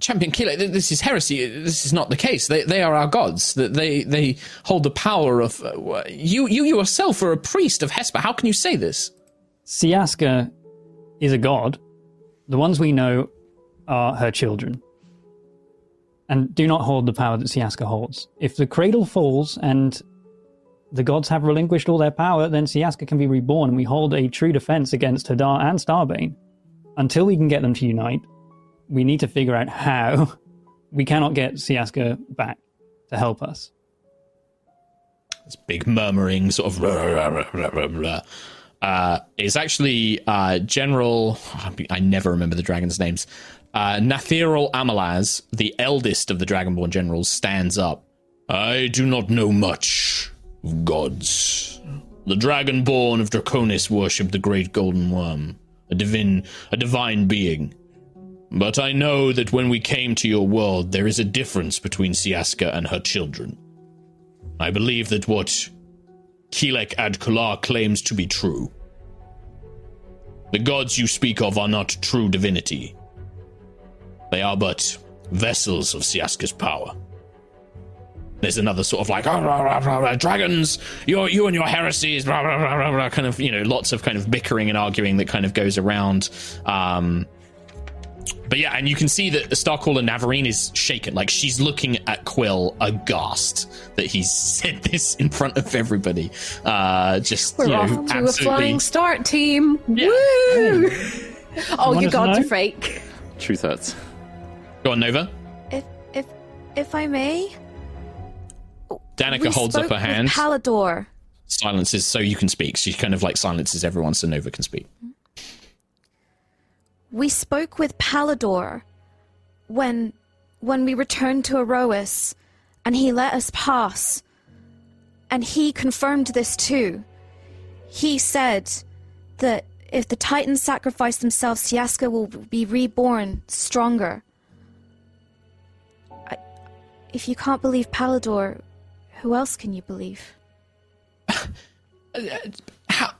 Champion Kilo, this is heresy. This is not the case. They they are our gods. That they they hold the power of uh, you. You yourself are a priest of Hesper. How can you say this? Siaska is a god. The ones we know are her children, and do not hold the power that Siaska holds. If the cradle falls and the gods have relinquished all their power, then Siaska can be reborn, and we hold a true defense against Hadar and Starbane. Until we can get them to unite, we need to figure out how. We cannot get Siaska back to help us. This big murmuring, sort of. Rah, rah, rah, uh, is actually uh, General. I never remember the dragons' names. Uh, Nathirol Amalaz, the eldest of the Dragonborn generals, stands up. I do not know much gods. The Dragonborn of Draconis worship the great golden worm, a divine, a divine being. But I know that when we came to your world, there is a difference between Siaska and her children. I believe that what Keelek Adkular claims to be true. The gods you speak of are not true divinity. They are but vessels of Siaska's power. There's another sort of like rah, rah, rah, dragons, you you and your heresies, kind of you know lots of kind of bickering and arguing that kind of goes around. Um, but yeah, and you can see that the Starcaller Navarine is shaken. Like she's looking at Quill aghast that he's said this in front of everybody. Uh, just We're you know, off to absolutely. a flying start team. Yeah. Woo! oh, Want you got to gods know? are fake. Truth hurts. Go on, Nova. If if if I may, Danica we holds up her hand. Palador. silences so you can speak. She kind of like silences everyone so Nova can speak. We spoke with Palador when when we returned to Aerois, and he let us pass. And he confirmed this too. He said that if the Titans sacrifice themselves, Siaska will be reborn stronger. I, if you can't believe Palador, who else can you believe? How?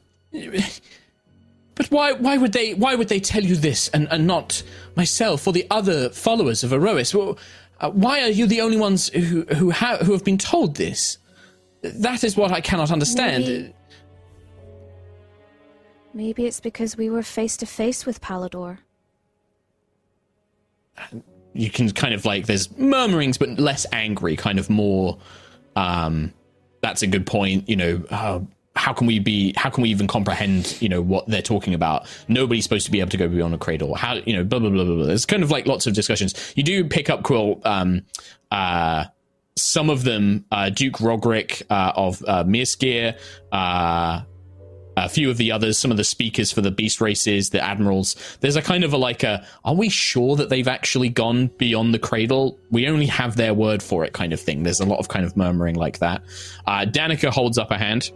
But why? Why would they? Why would they tell you this and, and not myself or the other followers of Aerois? Well, uh, why are you the only ones who who have who have been told this? That is what I cannot understand. Maybe- Maybe it's because we were face to face with Palador. you can kind of like there's murmurings but less angry kind of more um that's a good point you know uh, how can we be how can we even comprehend you know what they're talking about? Nobody's supposed to be able to go beyond a cradle. How you know blah blah blah blah, blah. there's kind of like lots of discussions. You do pick up quill um uh some of them uh duke rogrick uh of uh Mirskir, uh a few of the others, some of the speakers for the beast races, the admirals. There's a kind of a like a, are we sure that they've actually gone beyond the cradle? We only have their word for it, kind of thing. There's a lot of kind of murmuring like that. Uh, Danica holds up a hand.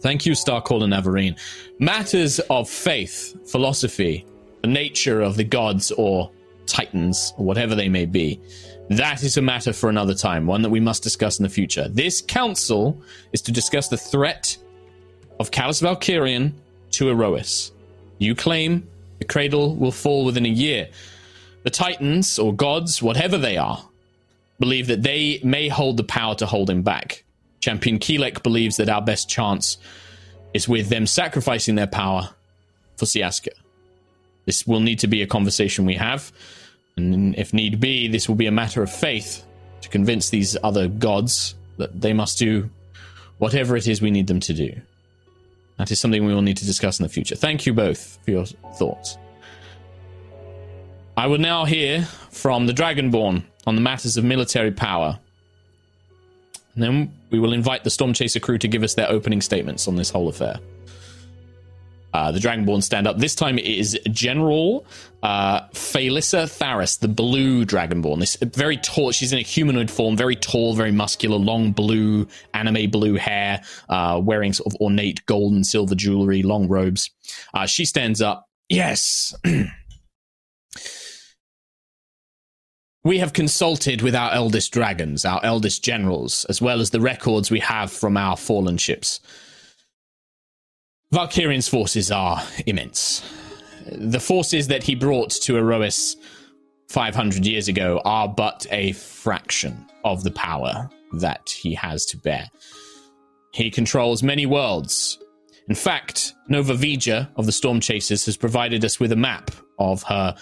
Thank you, Starcaller Navarine. Matters of faith, philosophy, the nature of the gods or titans, or whatever they may be. That is a matter for another time, one that we must discuss in the future. This council is to discuss the threat of Callus Valkyrian to Aerois. You claim the cradle will fall within a year. The Titans, or gods, whatever they are, believe that they may hold the power to hold him back. Champion Keelek believes that our best chance is with them sacrificing their power for Siaska. This will need to be a conversation we have, and if need be, this will be a matter of faith to convince these other gods that they must do whatever it is we need them to do. That is something we will need to discuss in the future. Thank you both for your thoughts. I will now hear from the Dragonborn on the matters of military power. And then we will invite the Storm Chaser crew to give us their opening statements on this whole affair. Uh, the Dragonborn stand up. This time it is General uh, Phalissa Tharis, the blue Dragonborn. This very tall. She's in a humanoid form, very tall, very muscular, long blue anime blue hair, uh, wearing sort of ornate gold and silver jewelry, long robes. Uh, she stands up. Yes. We have consulted with our eldest dragons, our eldest generals, as well as the records we have from our fallen ships. Valkyrian's forces are immense. The forces that he brought to Aerois 500 years ago are but a fraction of the power that he has to bear. He controls many worlds. In fact, Nova Vija of the Storm Chasers has provided us with a map of her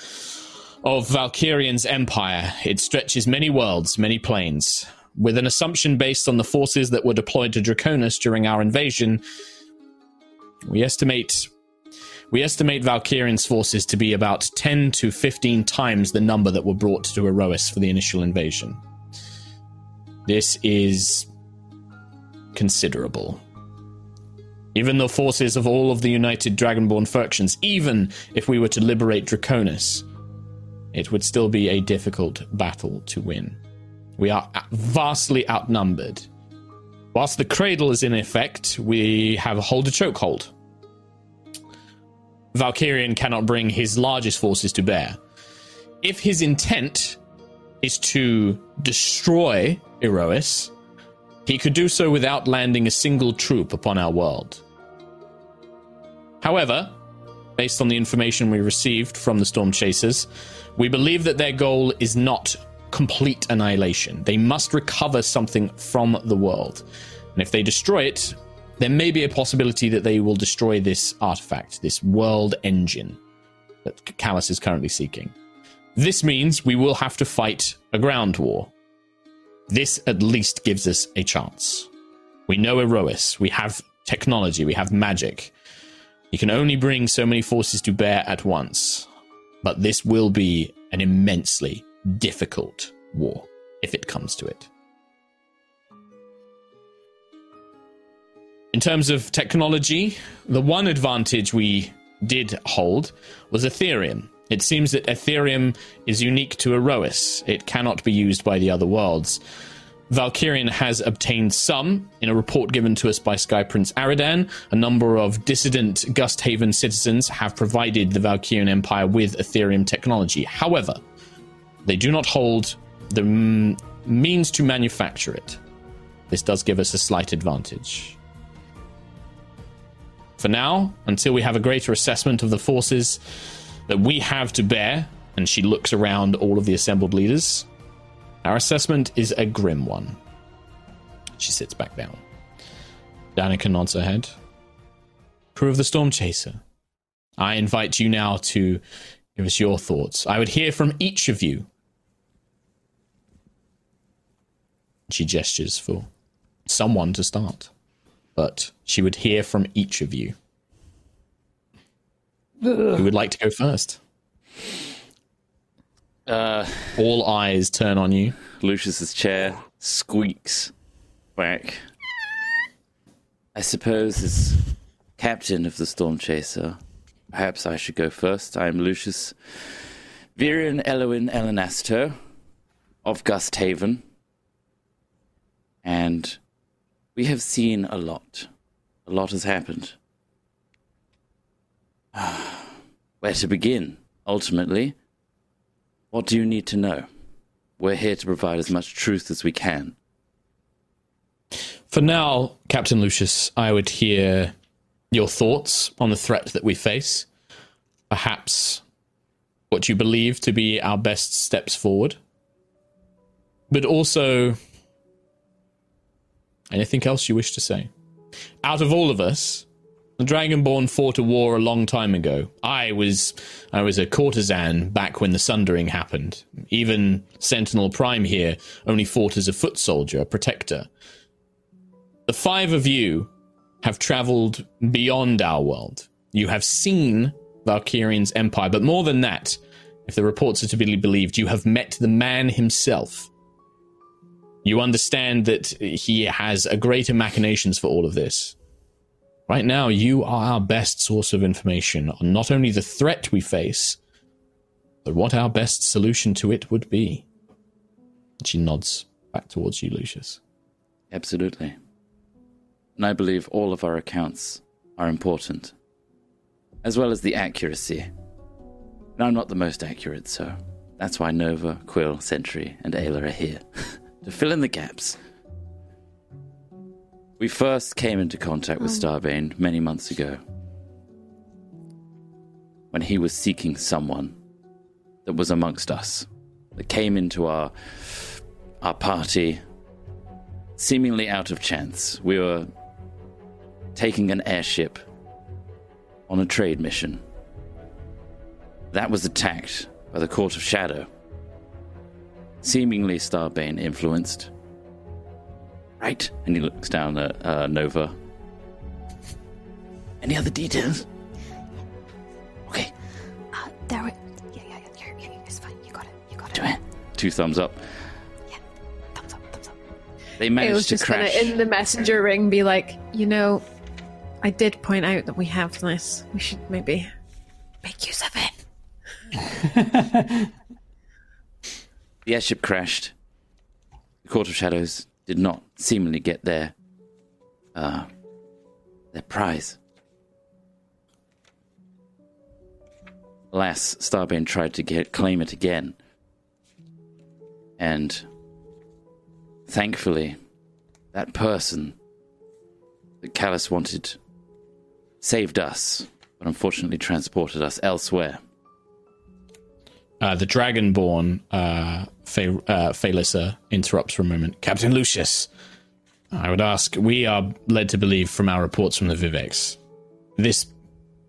of Valkyrian's empire. It stretches many worlds, many planes. With an assumption based on the forces that were deployed to Draconis during our invasion, we estimate we estimate Valkyrian's forces to be about 10 to 15 times the number that were brought to Aerois for the initial invasion. This is considerable. Even the forces of all of the united Dragonborn factions, even if we were to liberate Draconis, it would still be a difficult battle to win. We are vastly outnumbered. Whilst the cradle is in effect, we have a hold a chokehold. Valkyrian cannot bring his largest forces to bear. If his intent is to destroy Aerois, he could do so without landing a single troop upon our world. However, based on the information we received from the Storm Chasers, we believe that their goal is not complete annihilation. They must recover something from the world. And if they destroy it, there may be a possibility that they will destroy this artifact, this world engine that Callus is currently seeking. This means we will have to fight a ground war. This at least gives us a chance. We know Aerois, we have technology, we have magic. He can only bring so many forces to bear at once. But this will be an immensely difficult war if it comes to it. In terms of technology, the one advantage we did hold was Ethereum. It seems that Ethereum is unique to Aerois. It cannot be used by the other worlds. Valkyrian has obtained some in a report given to us by Sky Prince Aradan. A number of dissident Gusthaven citizens have provided the Valkyrian Empire with Ethereum technology. However, they do not hold the m- means to manufacture it. This does give us a slight advantage. For now, until we have a greater assessment of the forces that we have to bear, and she looks around all of the assembled leaders, our assessment is a grim one. She sits back down. Danica nods her head. Crew of the Storm Chaser, I invite you now to give us your thoughts. I would hear from each of you. She gestures for someone to start but she would hear from each of you. Who would like to go first? Uh, All eyes turn on you. Lucius's chair squeaks back. I suppose as captain of the Storm Chaser, perhaps I should go first. I am Lucius Virian Elowin Elenasto of Gusthaven. And we have seen a lot. A lot has happened. Where to begin, ultimately? What do you need to know? We're here to provide as much truth as we can. For now, Captain Lucius, I would hear your thoughts on the threat that we face. Perhaps what you believe to be our best steps forward. But also Anything else you wish to say? Out of all of us, the Dragonborn fought a war a long time ago. I was I was a courtesan back when the Sundering happened. Even Sentinel Prime here only fought as a foot soldier, a protector. The five of you have traveled beyond our world. You have seen Valkyrian's empire, but more than that, if the reports are to be believed, you have met the man himself. You understand that he has a greater machinations for all of this. Right now, you are our best source of information on not only the threat we face, but what our best solution to it would be. She nods back towards you, Lucius. Absolutely. And I believe all of our accounts are important, as well as the accuracy. And I'm not the most accurate, so that's why Nova, Quill, Sentry, and Ayla are here. to fill in the gaps. We first came into contact with um. Starbane many months ago when he was seeking someone that was amongst us. that came into our our party seemingly out of chance. We were taking an airship on a trade mission. That was attacked by the Court of Shadow. Seemingly Starbane influenced. Right? And he looks down at uh, Nova. Any other details? Okay, Uh, there we. Yeah, yeah, yeah. You're, you're, it's fine. You got it. You got it. do it. Two thumbs up. Yeah. Thumbs up. Thumbs up. They It was managed to just gonna crash. in the messenger ring be like, you know, I did point out that we have this. We should maybe make use of it. The airship crashed. The Court of Shadows did not seemingly get their uh, their prize. Alas, Starbane tried to get claim it again. And thankfully, that person that Callus wanted saved us, but unfortunately transported us elsewhere. Uh, the Dragonborn, uh, uh, Phalissa, interrupts for a moment. Captain Lucius, I would ask, we are led to believe from our reports from the Vivex, this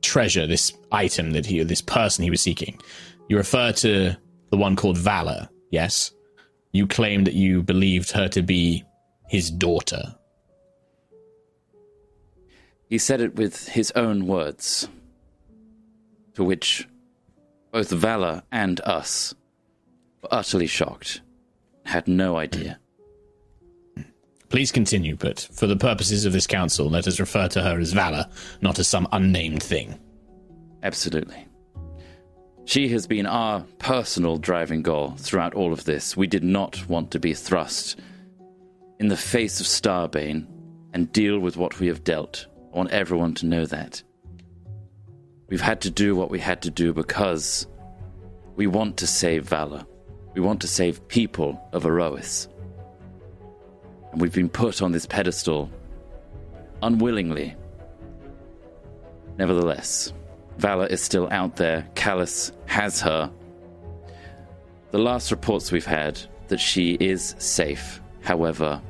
treasure, this item that he, this person he was seeking, you refer to the one called Valor, yes? You claim that you believed her to be his daughter. He said it with his own words, to which both Valor and us were utterly shocked, had no idea. Please continue, but for the purposes of this council, let us refer to her as Valor, not as some unnamed thing. Absolutely. She has been our personal driving goal throughout all of this. We did not want to be thrust in the face of Starbane and deal with what we have dealt. I want everyone to know that. We've had to do what we had to do because we want to save Valor. We want to save people of Aerois. And we've been put on this pedestal unwillingly. Nevertheless, Valor is still out there. Callus has her. The last reports we've had that she is safe. However,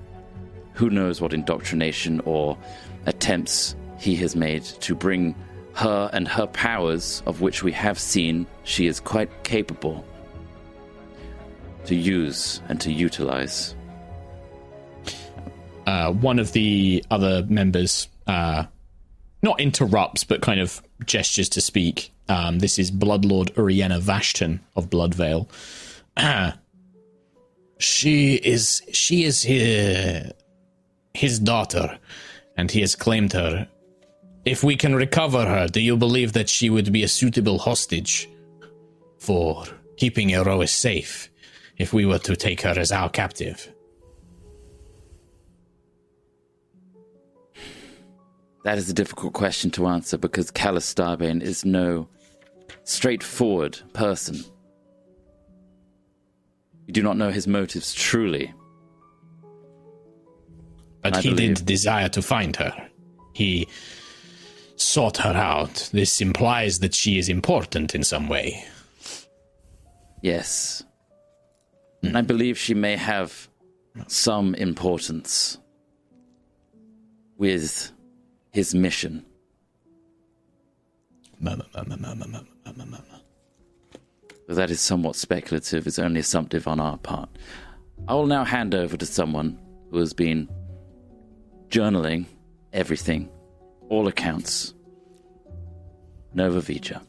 who knows what indoctrination or attempts he has made to bring her and her powers, of which we have seen she is quite capable, to use and to utilize. uh, one of the other members uh, not interrupts but kind of gestures to speak. Um, this is Bloodlord Uriena Vashton of Bloodvale. she is she is his, his daughter, and he has claimed her. If we can recover her, do you believe that she would be a suitable hostage for keeping Aerois safe if we were to take her as our captive? That is a difficult question to answer because Callus Starbane is no straightforward person. We do not know his motives truly. But I he believe- did desire to find her. He sought her out. This implies that she is important in some way. Yes. And I believe she may have some importance with his mission. But that is somewhat speculative, it's only assumptive on our part. I will now hand over to someone who has been journaling everything, all accounts. Nova Vija.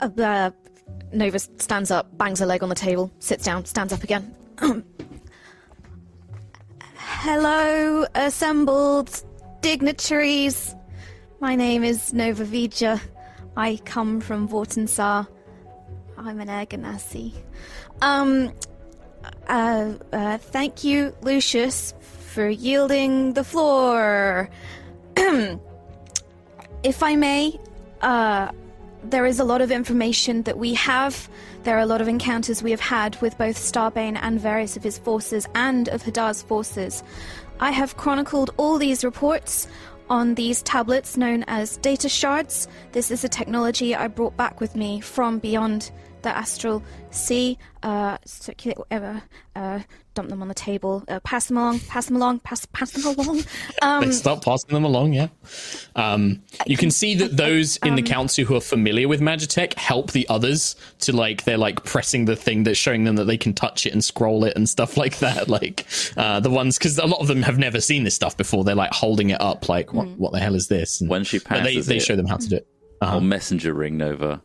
Uh, uh, Nova stands up, bangs her leg on the table, sits down, stands up again. Hello, assembled dignitaries. My name is Nova Vija. I come from Vortensar. I'm an Erganassi. Um, uh, uh, thank you, Lucius, for yielding the floor. if I may, uh, there is a lot of information that we have. There are a lot of encounters we have had with both Starbane and various of his forces and of Hadar's forces. I have chronicled all these reports on these tablets known as data shards. This is a technology I brought back with me from beyond the astral sea, uh, circulate whatever, uh, dump them on the table, uh, pass them along, pass them along, pass pass them along. Um, They start passing them along, yeah. Um, you can see that those in the council who are familiar with Magitech help the others to like they're like pressing the thing that's showing them that they can touch it and scroll it and stuff like that. Like uh, the ones because a lot of them have never seen this stuff before. They're like holding it up, like what what the hell is this? And, When she but they passes they it- show them how to do it. I'll messenger ring Nova.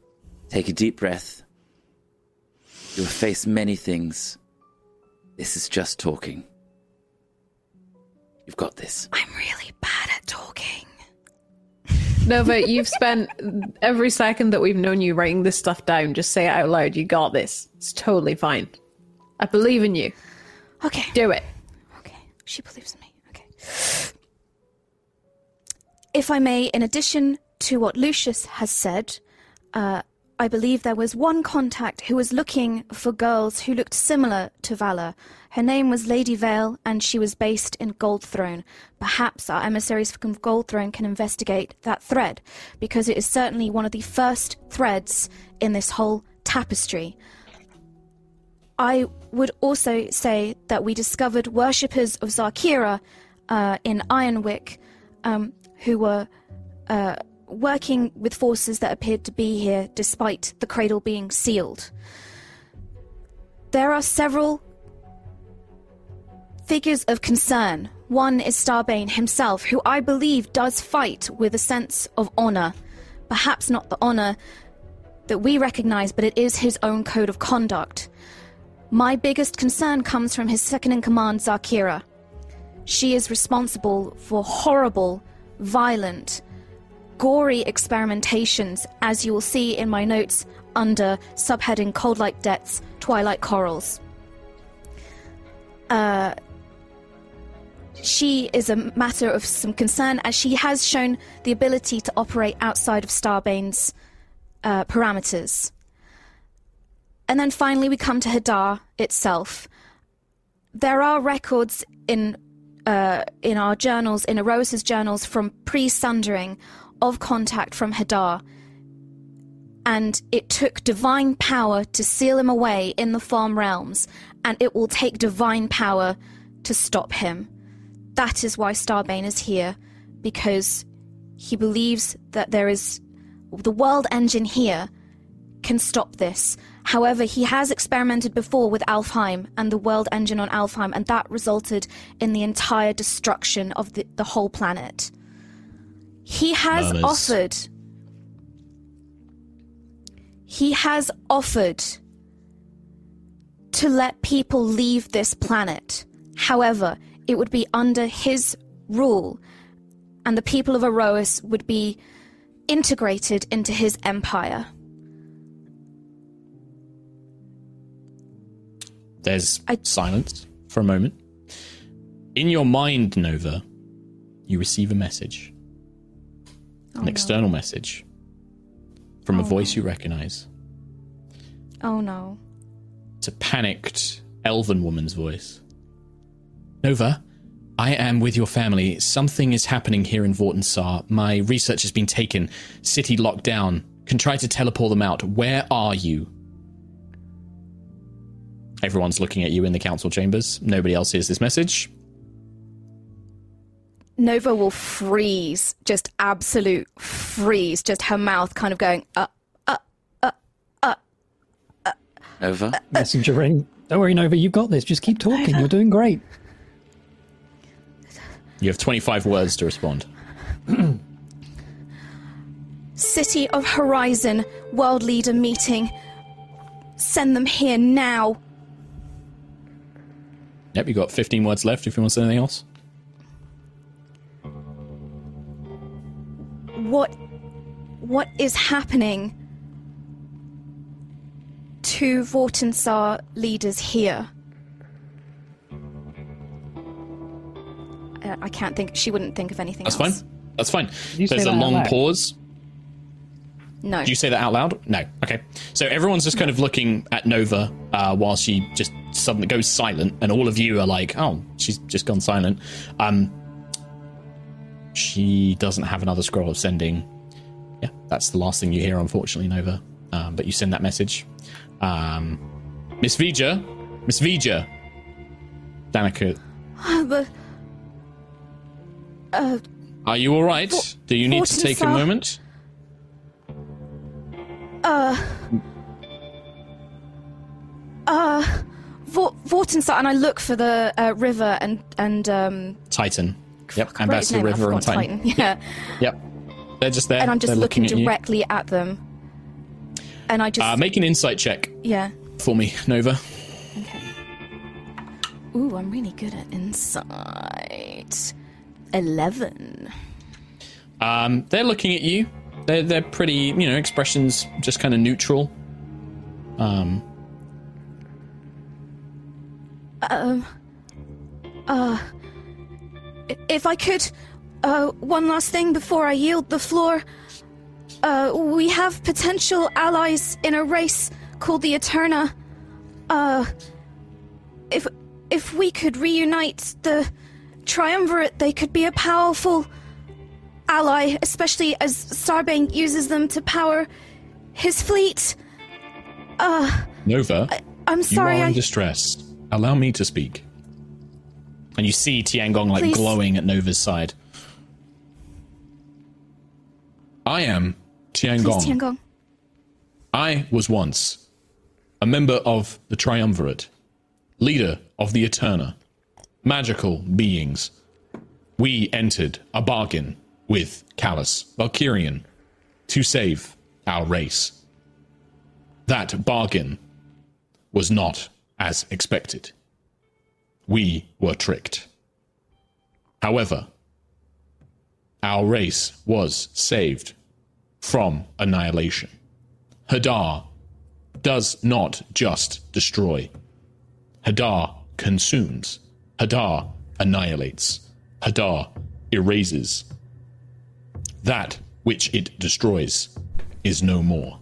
Take a deep breath. You have faced many things. This is just talking. You've got this. I'm really bad at talking. Nova, you've spent every second that we've known you writing this stuff down. Just say it out loud. You got this. It's totally fine. I believe in you. Okay. Do it. Okay, she believes in me. Okay. If I may, in addition to what Lucius has said, uh, I believe there was one contact who was looking for girls who looked similar to Valor. Her name was Lady Vale, and she was based in Goldthrone. Perhaps our emissaries from Goldthrone can investigate that thread, because it is certainly one of the first threads in this whole tapestry. I would also say that we discovered worshippers of Zarkira uh, in Ironwick um, who were uh, working with forces that appeared to be here despite the cradle being sealed. There are several figures of concern. One is Starbane himself, who I believe does fight with a sense of honor. Perhaps not the honor that we recognize, but it is his own code of conduct. My biggest concern comes from his second in command, Zarkira. She is responsible for horrible, violent, gory experimentations, as you will see in my notes under subheading Cold Like Debts, Twilight Corals. Uh, she is a matter of some concern as she has shown the ability to operate outside of Starbane's uh, parameters. And then finally, we come to Hadar itself. There are records in uh, in our journals, in Erosa's journals, from pre-sundering of contact from Hadar, and it took divine power to seal him away in the farm realms, and it will take divine power to stop him. That is why Starbane is here, because he believes that there is the world engine here can stop this. However, he has experimented before with Alfheim and the world engine on Alfheim, and that resulted in the entire destruction of the, the whole planet. He has Murmurs. offered. He has offered to let people leave this planet. However, it would be under his rule, and the people of Aerois would be integrated into his empire. There's I- silence for a moment. In your mind, Nova, you receive a message. An oh, external message from a oh, voice you recognize. Oh no. It's a panicked elven woman's voice. Nova, I am with your family. Something is happening here in Vortensar. My research has been taken. City locked down. Can try to teleport them out. Where are you? Everyone's looking at you in the council chambers. Nobody else hears this message. Nova will freeze, just absolute freeze, just her mouth kind of going, uh, uh uh uh uh uh Nova? Messenger ring. Don't worry, Nova, you've got this. Just keep talking. You're doing great. You have 25 words to respond. City of Horizon World Leader meeting. Send them here now. Yep, you've got 15 words left if you want to say anything else. What what is happening to Vortensar leaders here? Uh, I can't think. She wouldn't think of anything That's else. fine. That's fine. There's a that out long pause. No. Do you say that out loud? No. Okay. So everyone's just kind of looking at Nova uh, while she just suddenly goes silent, and all of you are like, "Oh, she's just gone silent." Um, she doesn't have another scroll of sending. Yeah, that's the last thing you hear, unfortunately, Nova. Um, but you send that message. Um, Miss Vija, Miss Vija, Danica, the uh, are you all right? Vo- Do you need to take a moment? uh, uh, Vor- Vortinsa, and I look for the uh, river and and um, Titan. Yep, I forgot his Ambassador River and forgot Titan. Yeah, Yep, they're just there. and I'm just They're looking, looking, at directly at them, and I just. Uh, make an insight check yeah. for me, Nova. Okay. Ooh, I'm really good at insight. Eleven. Um, they're looking at you. They're they're pretty, you know, expressions just kind of neutral. Um, Um. Uh. I- If I could, uh, one last thing before I yield the floor. Uh, we have potential allies in a race called the Eterna. Uh, if if we could reunite the triumvirate, they could be a powerful ally, especially as Starbane uses them to power his fleet. Uh, Nova, I'm sorry. you are I, in distress. Allow me to speak. And you see Tiangong like Please. glowing at Nova's side. I am Please, Tiangong. Tiangong. I was once a member of the Triumvirate, leader of the Eterna, magical beings. We entered a bargain with Callus Valkyrian to save our race. That bargain was not as expected. We were tricked. However, our race was saved from annihilation. Hadar does not just destroy. Hadar consumes. Hadar annihilates. Hadar erases. That which it destroys is no more.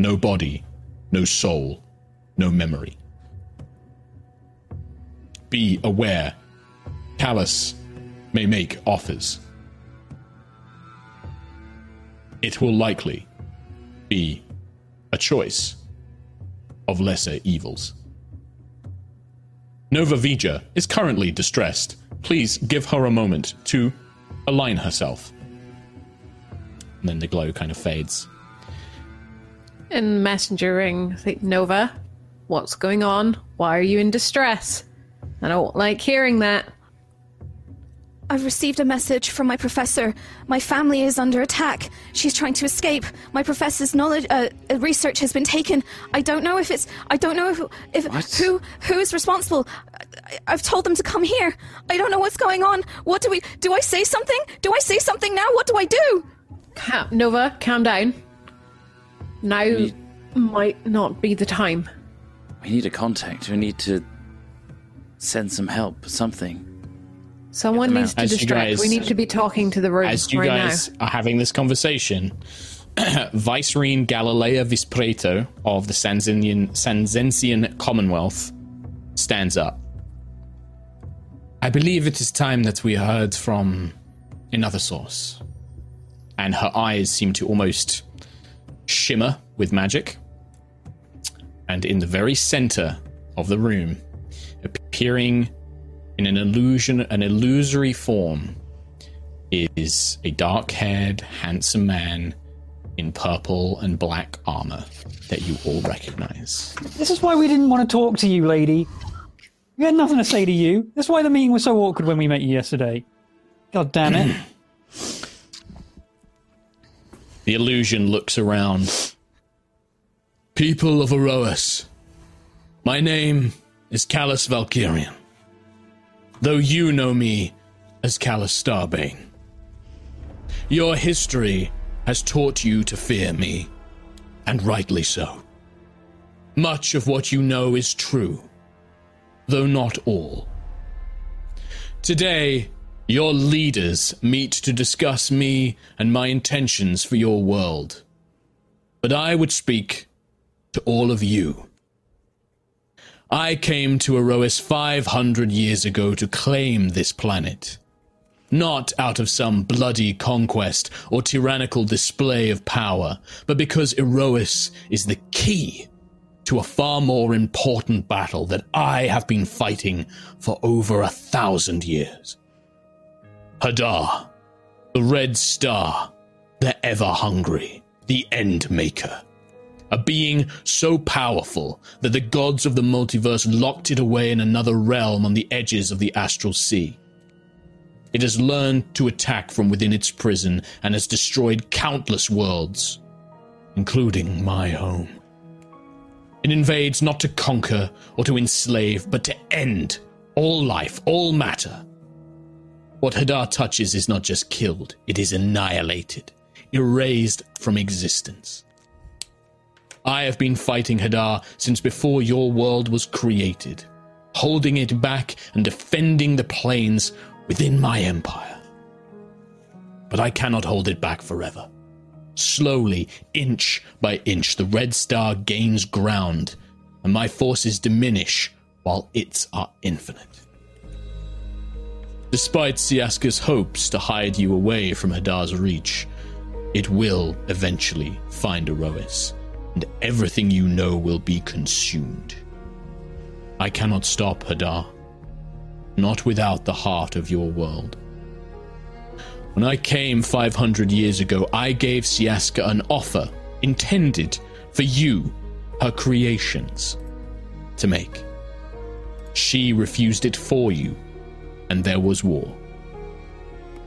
No body, no soul, no memory. Be aware. Callus may make offers. It will likely be a choice of lesser evils. Nova Vija is currently distressed. Please give her a moment to align herself. And then the glow kind of fades. In messengering, Nova, what's going on? Why are you in distress? I don't like hearing that. I've received a message from my professor. My family is under attack. She's trying to escape. My professor's knowledge, uh, uh, research has been taken. I don't know if it's. I don't know if, if who who is responsible. I, I've told them to come here. I don't know what's going on. What do we? Do I say something? Do I say something now? What do I do? Ca- Nova, calm down. Now We- might not be the time. We need a contact. We need to send some help, something. Someone needs to As distract. guys- we need to be talking to the room As you right guys now. are having this conversation, Vicereine Galilea Vispreto of the Sanzinian, Sanzensian Commonwealth stands up. I believe it is time that we heard from another source. And her eyes seem to almost shimmer with magic. And in the very center of the room, appearing in an illusion, an illusory form, is a dark haired, handsome man in purple and black armor that you all recognize. This is why we didn't want to talk to you, lady. We had nothing to say to you. That's why the meeting was so awkward when we met you yesterday. God damn it. The illusion looks around. People of Aerois, my name is Callus Valkyrian, though you know me as Callus Starbane. Your history has taught you to fear me, and rightly so. Much of what you know is true, though not all. Today, your leaders meet to discuss me and my intentions for your world. But I would speak to all of you. I came to Aerois 500 years ago to claim this planet. not out of some bloody conquest or tyrannical display of power, but because Aerois is the key to a far more important battle that I have been fighting for over a thousand years. Hadar, the Red Star, the ever hungry, the End Maker. A being so powerful that the gods of the multiverse locked it away in another realm on the edges of the astral sea. It has learned to attack from within its prison and has destroyed countless worlds, including my home. It invades not to conquer or to enslave, but to end all life, all matter. What Hadar touches is not just killed, it is annihilated, erased from existence. I have been fighting Hadar since before your world was created, holding it back and defending the planes within my empire. But I cannot hold it back forever. Slowly, inch by inch, the Red Star gains ground, and my forces diminish while its are infinite. Despite Siaska's hopes to hide you away from Hadar's reach, it will eventually find Aerois, and everything you know will be consumed. I cannot stop Hadar, not without the heart of your world. When I came 500 years ago, I gave Siaska an offer intended for you, her creations, to make. She refused it for you, and there was war.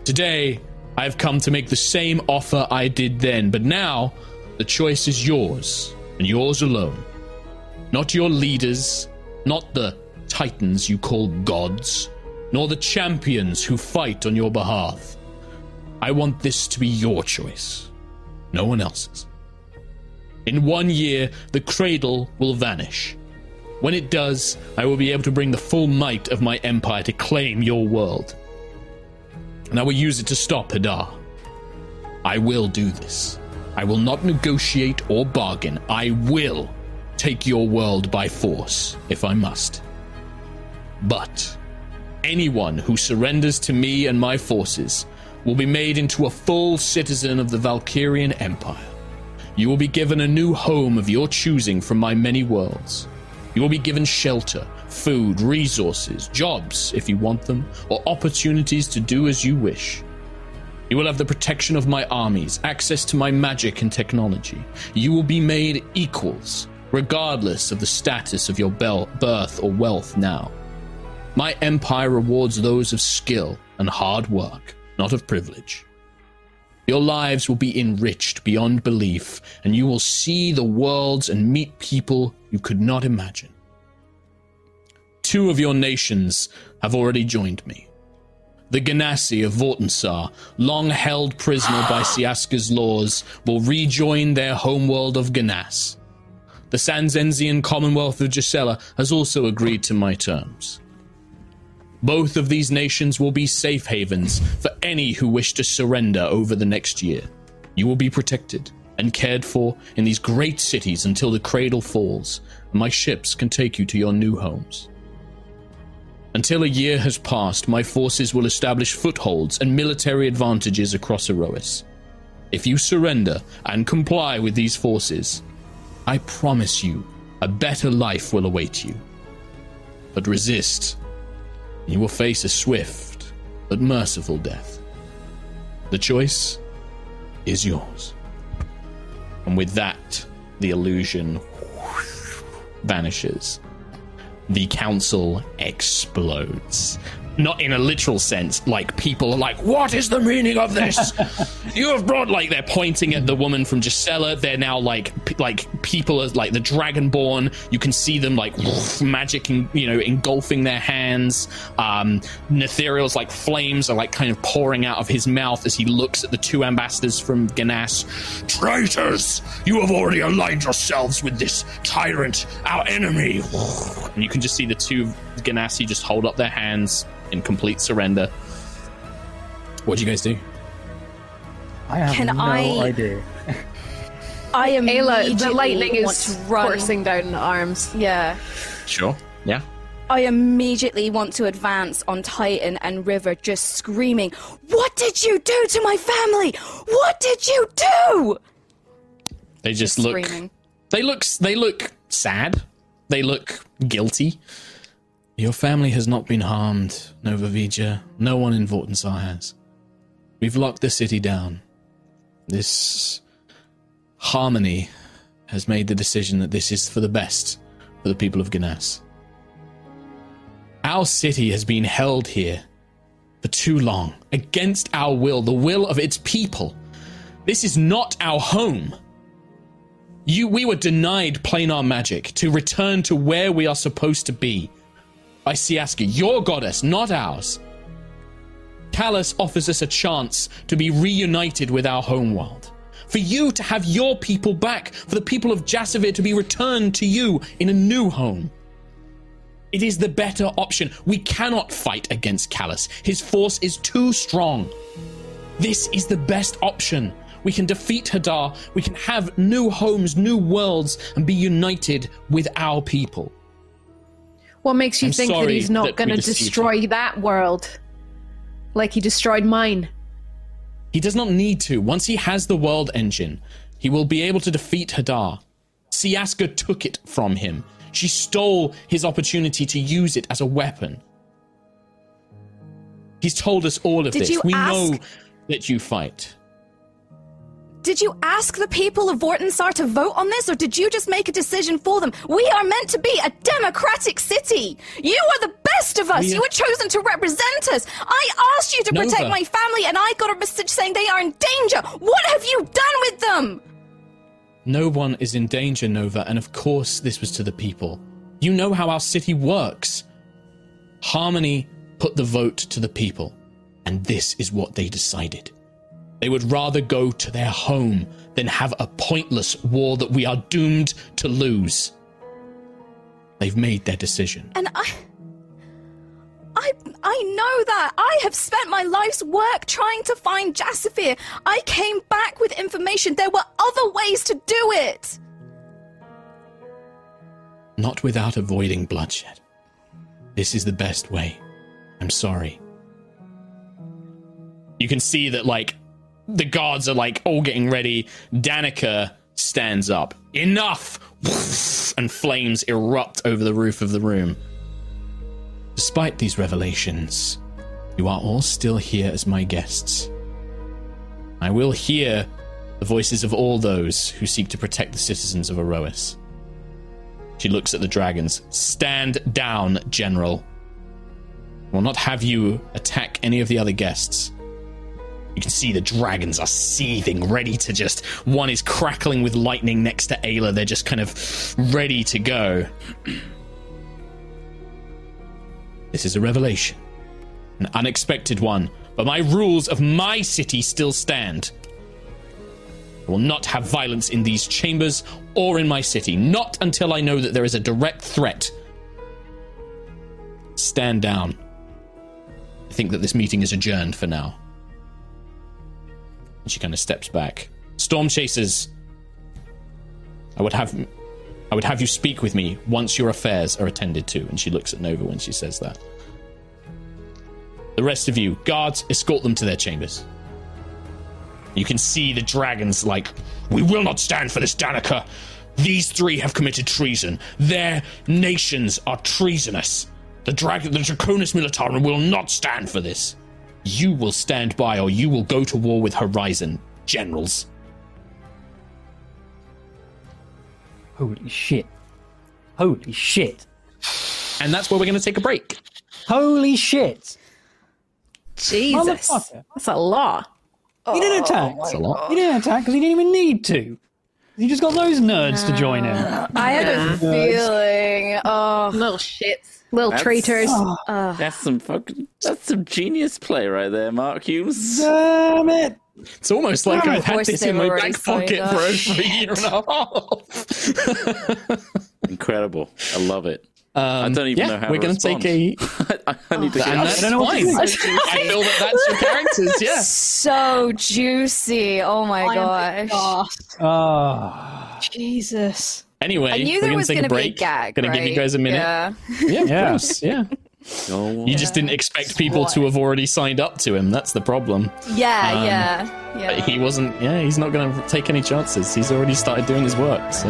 Today, I have come to make the same offer I did then, but now the choice is yours, and yours alone. Not your leaders, not the titans you call gods, nor the champions who fight on your behalf. I want this to be your choice, no one else's. In one year, the cradle will vanish. When it does, I will be able to bring the full might of my empire to claim your world. And I will use it to stop Hadar. I will do this. I will not negotiate or bargain. I will take your world by force, if I must. But anyone who surrenders to me and my forces will be made into a full citizen of the Valkyrian Empire. You will be given a new home of your choosing from my many worlds. You will be given shelter, food, resources, jobs if you want them, or opportunities to do as you wish. You will have the protection of my armies, access to my magic and technology. You will be made equals, regardless of the status of your bel- birth or wealth now. My empire rewards those of skill and hard work not of privilege. Your lives will be enriched beyond belief, and you will see the worlds and meet people you could not imagine. Two of your nations have already joined me. The Ganassi of Vortensar, long held prisoner by Siaska's laws, will rejoin their homeworld of Ganas. The Sanzenzian Commonwealth of Gisela has also agreed to my terms. Both of these nations will be safe havens for any who wish to surrender over the next year. You will be protected and cared for in these great cities until the cradle falls, and my ships can take you to your new homes. Until a year has passed, my forces will establish footholds and military advantages across Aerois. If you surrender and comply with these forces, I promise you a better life will await you. But resist, and you will face a swift but merciful death. The choice is yours. And with that, the illusion vanishes. The council explodes not in a literal sense. Like people are like, "What is the meaning of this?" you have brought like they're pointing at the woman from Gisela. They're now like p- like people are like the Dragonborn. You can see them like magic, and you know, engulfing their hands. Um, Netheriel's like flames are like kind of pouring out of his mouth as he looks at the two ambassadors from Ganas. Traitors! You have already aligned yourselves with this tyrant, our enemy. And you can just see the two Ganassi just hold up their hands in complete surrender. What do you guys do? I have Can no I- idea. I am Ayla, the lightning is to coursing down the arms. Yeah. Sure. Yeah. I immediately want to advance on Titan and River, just screaming, What did you do to my family? What did you do? They just look. Screaming. They look. They look sad. They look guilty. Your family has not been harmed, Nova Vija. No one in Vortensar has. We've locked the city down. This harmony has made the decision that this is for the best for the people of Ganas. Our city has been held here for too long, against our will, the will of its people. This is not our home. You, we were denied planar magic to return to where we are supposed to be by Siaska, your goddess, not ours. Callus offers us a chance to be reunited with our homeworld. For you to have your people back, for the people of Jasavir to be returned to you in a new home. It is the better option. We cannot fight against Callus. His force is too strong. This is the best option. We can defeat Hadar, we can have new homes, new worlds, and be united with our people. What makes you I'm think that he's not going to you. destroy that world? Like he destroyed mine. He does not need to. Once he has the world engine, he will be able to defeat Hadar. Siaska took it from him. She stole his opportunity to use it as a weapon. He's told us all of Did this. we ask- know that you fight. Did you ask the people of Vortensar to vote on this, or did you just make a decision for them? We are meant to be a democratic city. You are the best of us. We- You were chosen to represent us. I asked you to protect my family, and I got a message saying they are in danger. What have you done with them? No one is in danger, Nova, and of course this was to the people. You know how our city works. Harmony put the vote to the people, and this is what they decided. They would rather go to their home than have a pointless war that we are doomed to lose. They've made their decision. And I. I, I know that. I have spent my life's work trying to find Jasafir. I came back with information. There were other ways to do it. Not without avoiding bloodshed. This is the best way. I'm sorry. You can see that, like, the guards are, like, all getting ready. Danica stands up. Enough! And flames erupt over the roof of the room. Despite these revelations, you are all still here as my guests. I will hear the voices of all those who seek to protect the citizens of Aerois. She looks at the dragons. Stand down, General. I will not have you attack any of the other guests. You can see the dragons are seething, ready to just. One is crackling with lightning next to Ayla. They're just kind of ready to go. This is a revelation, an unexpected one, but my rules of my city still stand. I will not have violence in these chambers or in my city, not until I know that there is a direct threat. Stand down. I think that this meeting is adjourned for now. And she kind of steps back. Storm chasers, I would have I would have you speak with me once your affairs are attended to. And she looks at Nova when she says that. The rest of you, guards, escort them to their chambers. You can see the dragons like, we will not stand for this, Danica. These three have committed treason. Their nations are treasonous. The dragon, the Draconis Militarum will not stand for this. You will stand by, or you will go to war with Horizon, generals. Holy shit. Holy shit. And that's where we're going to take a break. Holy shit. Jesus. That's a lot. He didn't oh attack. That's a lot. He didn't attack because he didn't even need to. He just got those nerds to join him. I had a feeling. Oh, Little shits. Little That's- traitors. That's some fucking. That's some genius play right there, Mark Hughes. Damn it. It's almost like I've had this in my already back pocket signed for up. over a year and a half. Incredible. I love it. I Um, don't even yeah, know how we're going to take a. respond. I, I need to get And up. that's don't know what to fine. I feel that that's your characters, yeah. so juicy. Oh my Oh my gosh. gosh. Ah. Jesus. Anyway, I knew we're there gonna was take going a to be a break. gag. Gonna give you guys a minute. Yeah. Yeah, of Yeah. course. Yeah. Go You just didn't expect people to have already signed up to him. That's the problem. Yeah, Um, yeah, yeah. He wasn't. Yeah, he's not going to take any chances. He's already started doing his work. So.